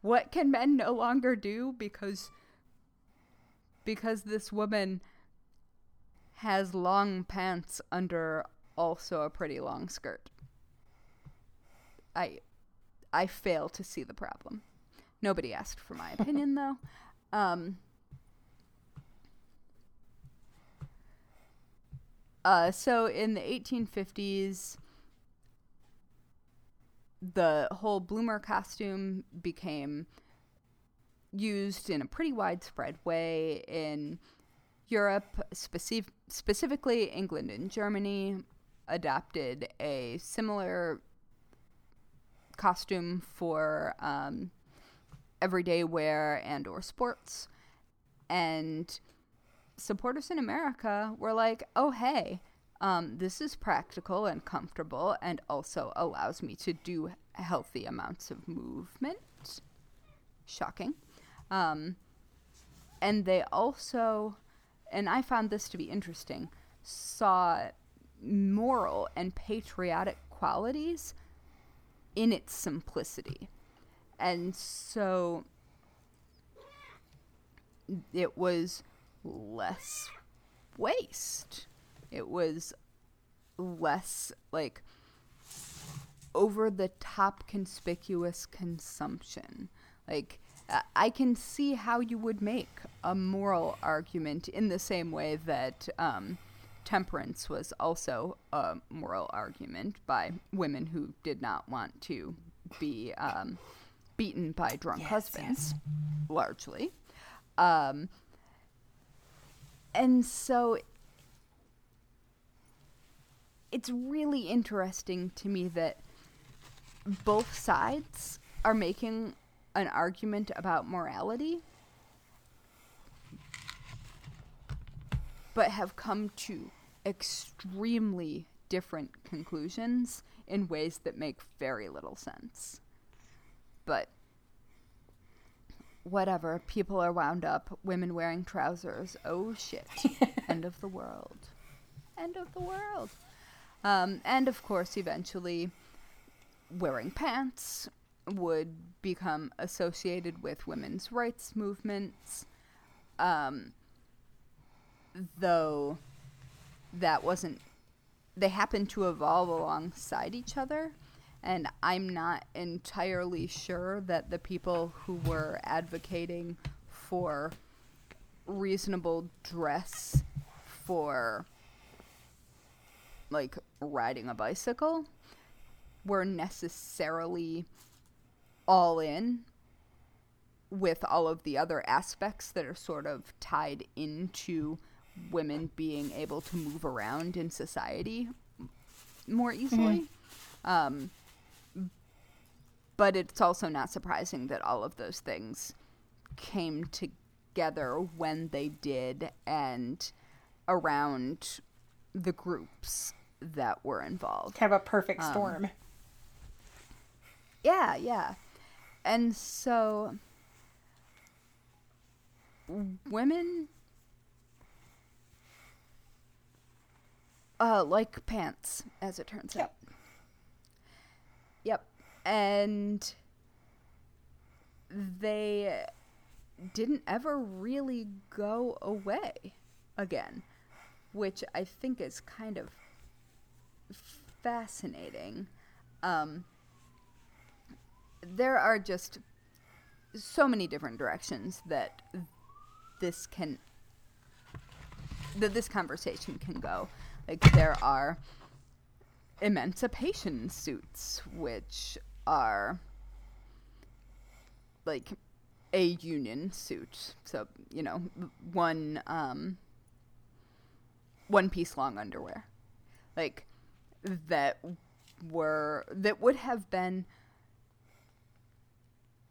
Speaker 2: what can men no longer do because because this woman has long pants under also a pretty long skirt. I I fail to see the problem. Nobody asked for my opinion [LAUGHS] though. Um, uh, so in the 1850s, the whole bloomer costume became used in a pretty widespread way in Europe, specif- specifically England and Germany, adopted a similar costume for um, everyday wear and or sports and supporters in america were like oh hey um, this is practical and comfortable and also allows me to do healthy amounts of movement. Shocking. Um, and they also, and I found this to be interesting, saw moral and patriotic qualities in its simplicity. And so it was less waste it was less like over the top conspicuous consumption. Like, I can see how you would make a moral argument in the same way that um, temperance was also a moral argument by women who did not want to be um, beaten by drunk yes, husbands, yes. largely. Um, and so it's really interesting to me that both sides are making an argument about morality but have come to extremely different conclusions in ways that make very little sense. But whatever, people are wound up, women wearing trousers. Oh shit. [LAUGHS] End of the world. End of the world. Um, and of course, eventually, wearing pants would become associated with women's rights movements. Um, though that wasn't, they happened to evolve alongside each other. And I'm not entirely sure that the people who were advocating for reasonable dress for like riding a bicycle were necessarily all in with all of the other aspects that are sort of tied into women being able to move around in society more easily. Mm-hmm. Um, but it's also not surprising that all of those things came together when they did and around the groups that were involved.
Speaker 1: Kind of a perfect um, storm.
Speaker 2: Yeah, yeah. And so women uh like pants as it turns yep. out. Yep. And they didn't ever really go away again, which I think is kind of fascinating. Um, there are just so many different directions that this can that this conversation can go. Like there are emancipation suits, which are like a union suit. So you know, one um, one piece long underwear, like that were that would have been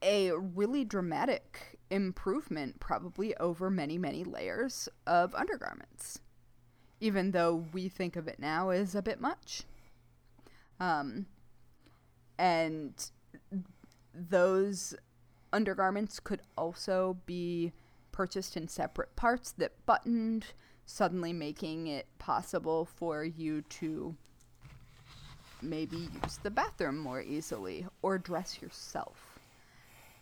Speaker 2: a really dramatic improvement, probably over many, many layers of undergarments, even though we think of it now as a bit much. Um, and those undergarments could also be purchased in separate parts that buttoned, suddenly making it possible for you to maybe use the bathroom more easily or dress yourself.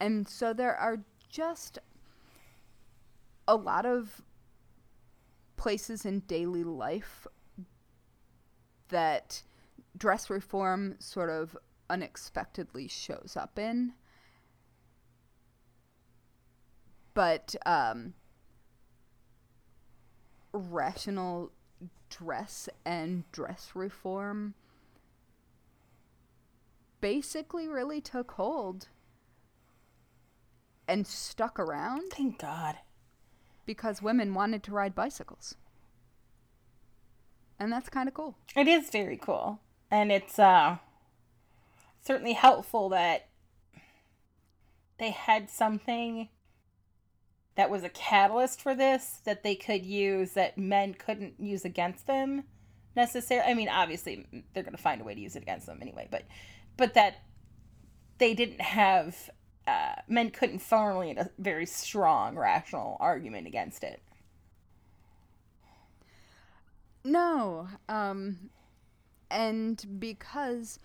Speaker 2: And so there are just a lot of places in daily life that dress reform sort of unexpectedly shows up in. But um, rational dress and dress reform basically really took hold and stuck around
Speaker 1: Thank God.
Speaker 2: because women wanted to ride bicycles. And that's kind of cool.
Speaker 1: It is very cool. And it's uh certainly helpful that they had something that was a catalyst for this that they could use that men couldn't use against them necessarily. I mean, obviously they're going to find a way to use it against them anyway, but but that they didn't have uh, men couldn't formulate a very strong rational argument against it.
Speaker 2: No. Um, and because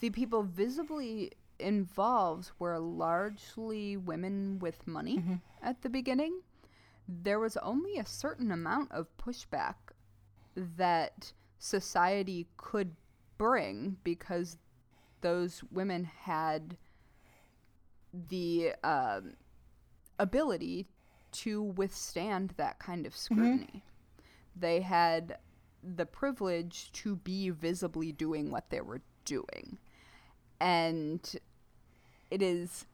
Speaker 2: the people visibly involved were largely women with money at the beginning, there was only a certain amount of pushback that society could bring because those women had the um, ability to withstand that kind of scrutiny. They had the privilege to be visibly doing what they were doing. And it is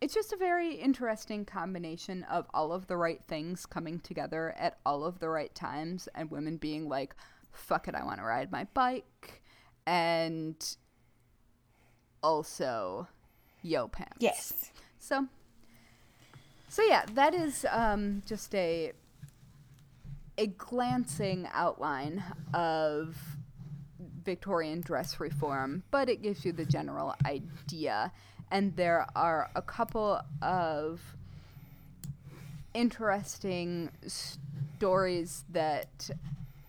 Speaker 2: it's just a very interesting combination of all of the right things coming together at all of the right times and women being like fuck it i want to ride my bike and also yo pants
Speaker 1: Yes.
Speaker 2: so so yeah that is um, just a a glancing outline of Victorian dress reform, but it gives you the general idea. And there are a couple of interesting stories that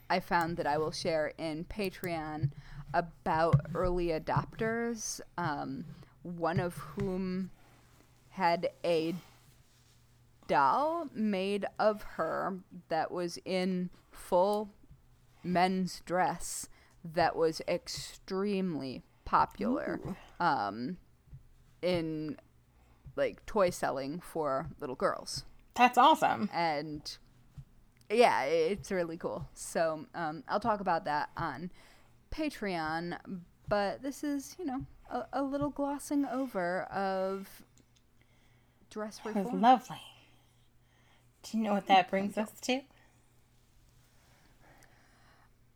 Speaker 2: I found that I will share in Patreon about early adopters, um, one of whom had a doll made of her that was in full men's dress that was extremely popular um, in like toy selling for little girls.
Speaker 1: That's awesome.
Speaker 2: and yeah it's really cool. So um, i'll talk about that on patreon but this is you know a, a little glossing over of dress
Speaker 1: That was
Speaker 2: reform
Speaker 1: lovely. Do you know what that brings us to?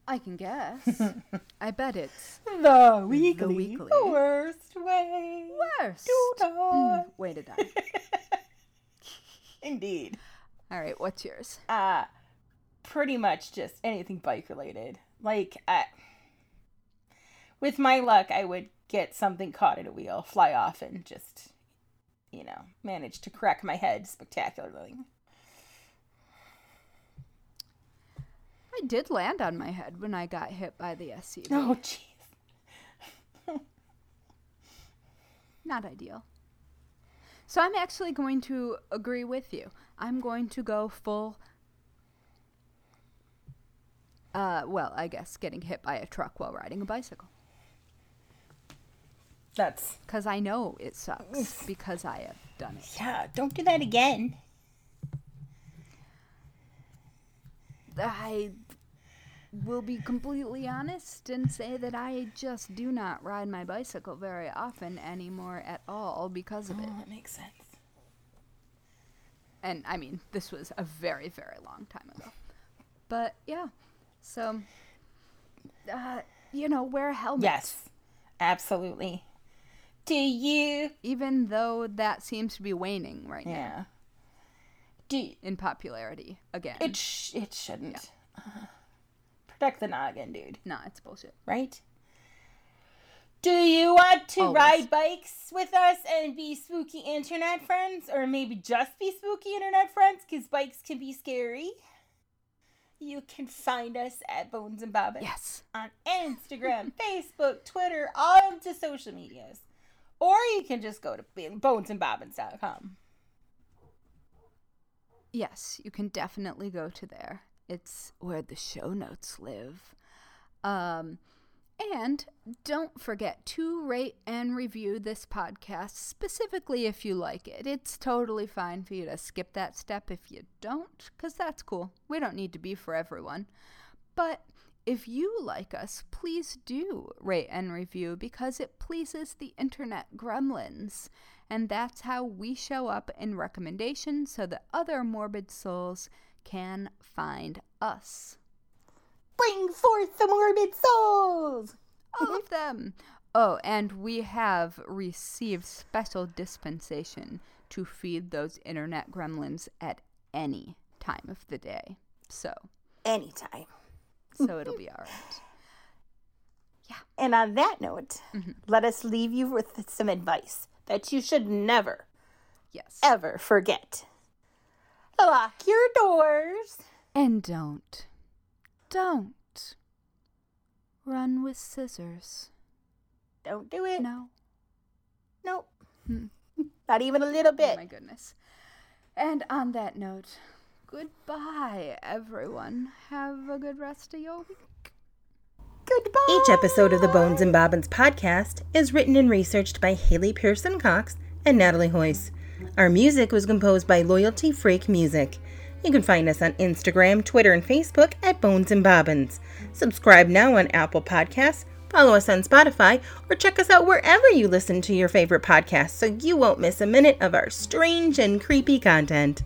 Speaker 2: I can guess. [LAUGHS] I bet it's
Speaker 1: The weekly, the
Speaker 2: weekly.
Speaker 1: worst way
Speaker 2: worst.
Speaker 1: to die.
Speaker 2: Way to die. [LAUGHS]
Speaker 1: Indeed.
Speaker 2: All right, what's yours?
Speaker 1: Uh pretty much just anything bike related. Like I, with my luck, I would get something caught in a wheel, fly off, and just you know manage to crack my head spectacularly.
Speaker 2: I did land on my head when I got hit by the SUV.
Speaker 1: Oh jeez.
Speaker 2: Not ideal. So I'm actually going to agree with you. I'm going to go full. Uh, well, I guess getting hit by a truck while riding a bicycle.
Speaker 1: That's
Speaker 2: Because I know it sucks because I have done it.
Speaker 1: yeah. Don't do that again.
Speaker 2: I will be completely honest and say that I just do not ride my bicycle very often anymore at all because of it.
Speaker 1: Oh, that makes sense.
Speaker 2: And I mean, this was a very, very long time ago. But yeah, so, uh, you know, wear a helmet.
Speaker 1: Yes, absolutely. Do you?
Speaker 2: Even though that seems to be waning right now
Speaker 1: Yeah. Do
Speaker 2: in popularity again.
Speaker 1: it? Sh- it shouldn't. [SIGHS] Protect the noggin, dude.
Speaker 2: nah, it's bullshit.
Speaker 1: Right? Do you want to
Speaker 2: Always.
Speaker 1: ride bikes with us and be spooky internet friends? Or maybe just be spooky internet friends? Because bikes can be scary. You can find us at Bones and Bobbin
Speaker 2: Yes.
Speaker 1: on Instagram, [LAUGHS] Facebook, Twitter, all of the social medias. Or you can just go to bonesandbobbins.com.
Speaker 2: Yes, you can definitely go to there. It's where the show notes live. Um, and don't forget to rate and review this podcast, specifically if you like it. It's totally fine for you to skip that step if you don't, because that's cool. We don't need to be for everyone. But if you like us, please do rate and review because it pleases the internet gremlins. And that's how we show up in recommendations so that other morbid souls can find us.
Speaker 1: Bring forth the morbid souls!
Speaker 2: All of them. Oh, and we have received special dispensation to feed those internet gremlins at any time of the day. So,
Speaker 1: Anytime.
Speaker 2: So it'll be all right. [LAUGHS] Yeah.
Speaker 1: And on that note,
Speaker 2: Mm-hmm.
Speaker 1: let us leave you with some advice that you should never,
Speaker 2: Yes.
Speaker 1: ever forget. Lock your doors.
Speaker 2: And don't, don't run with scissors.
Speaker 1: Don't do it.
Speaker 2: No.
Speaker 1: Nope.
Speaker 2: Hmm.
Speaker 1: Not even a little bit.
Speaker 2: Oh my goodness. And on that note, goodbye, everyone. Have a good rest of your week.
Speaker 1: Goodbye.
Speaker 3: Each episode of the Bones and Bobbins podcast is written and researched by Haley Pearson Cox and Natalie Hoyce. Our music was composed by Loyalty Freak Music. You can find us on Instagram, Twitter, and Facebook at Bones and Bobbins. Subscribe now on Apple Podcasts, follow us on Spotify, or check us out wherever you listen to your favorite podcasts so you won't miss a minute of our strange and creepy content.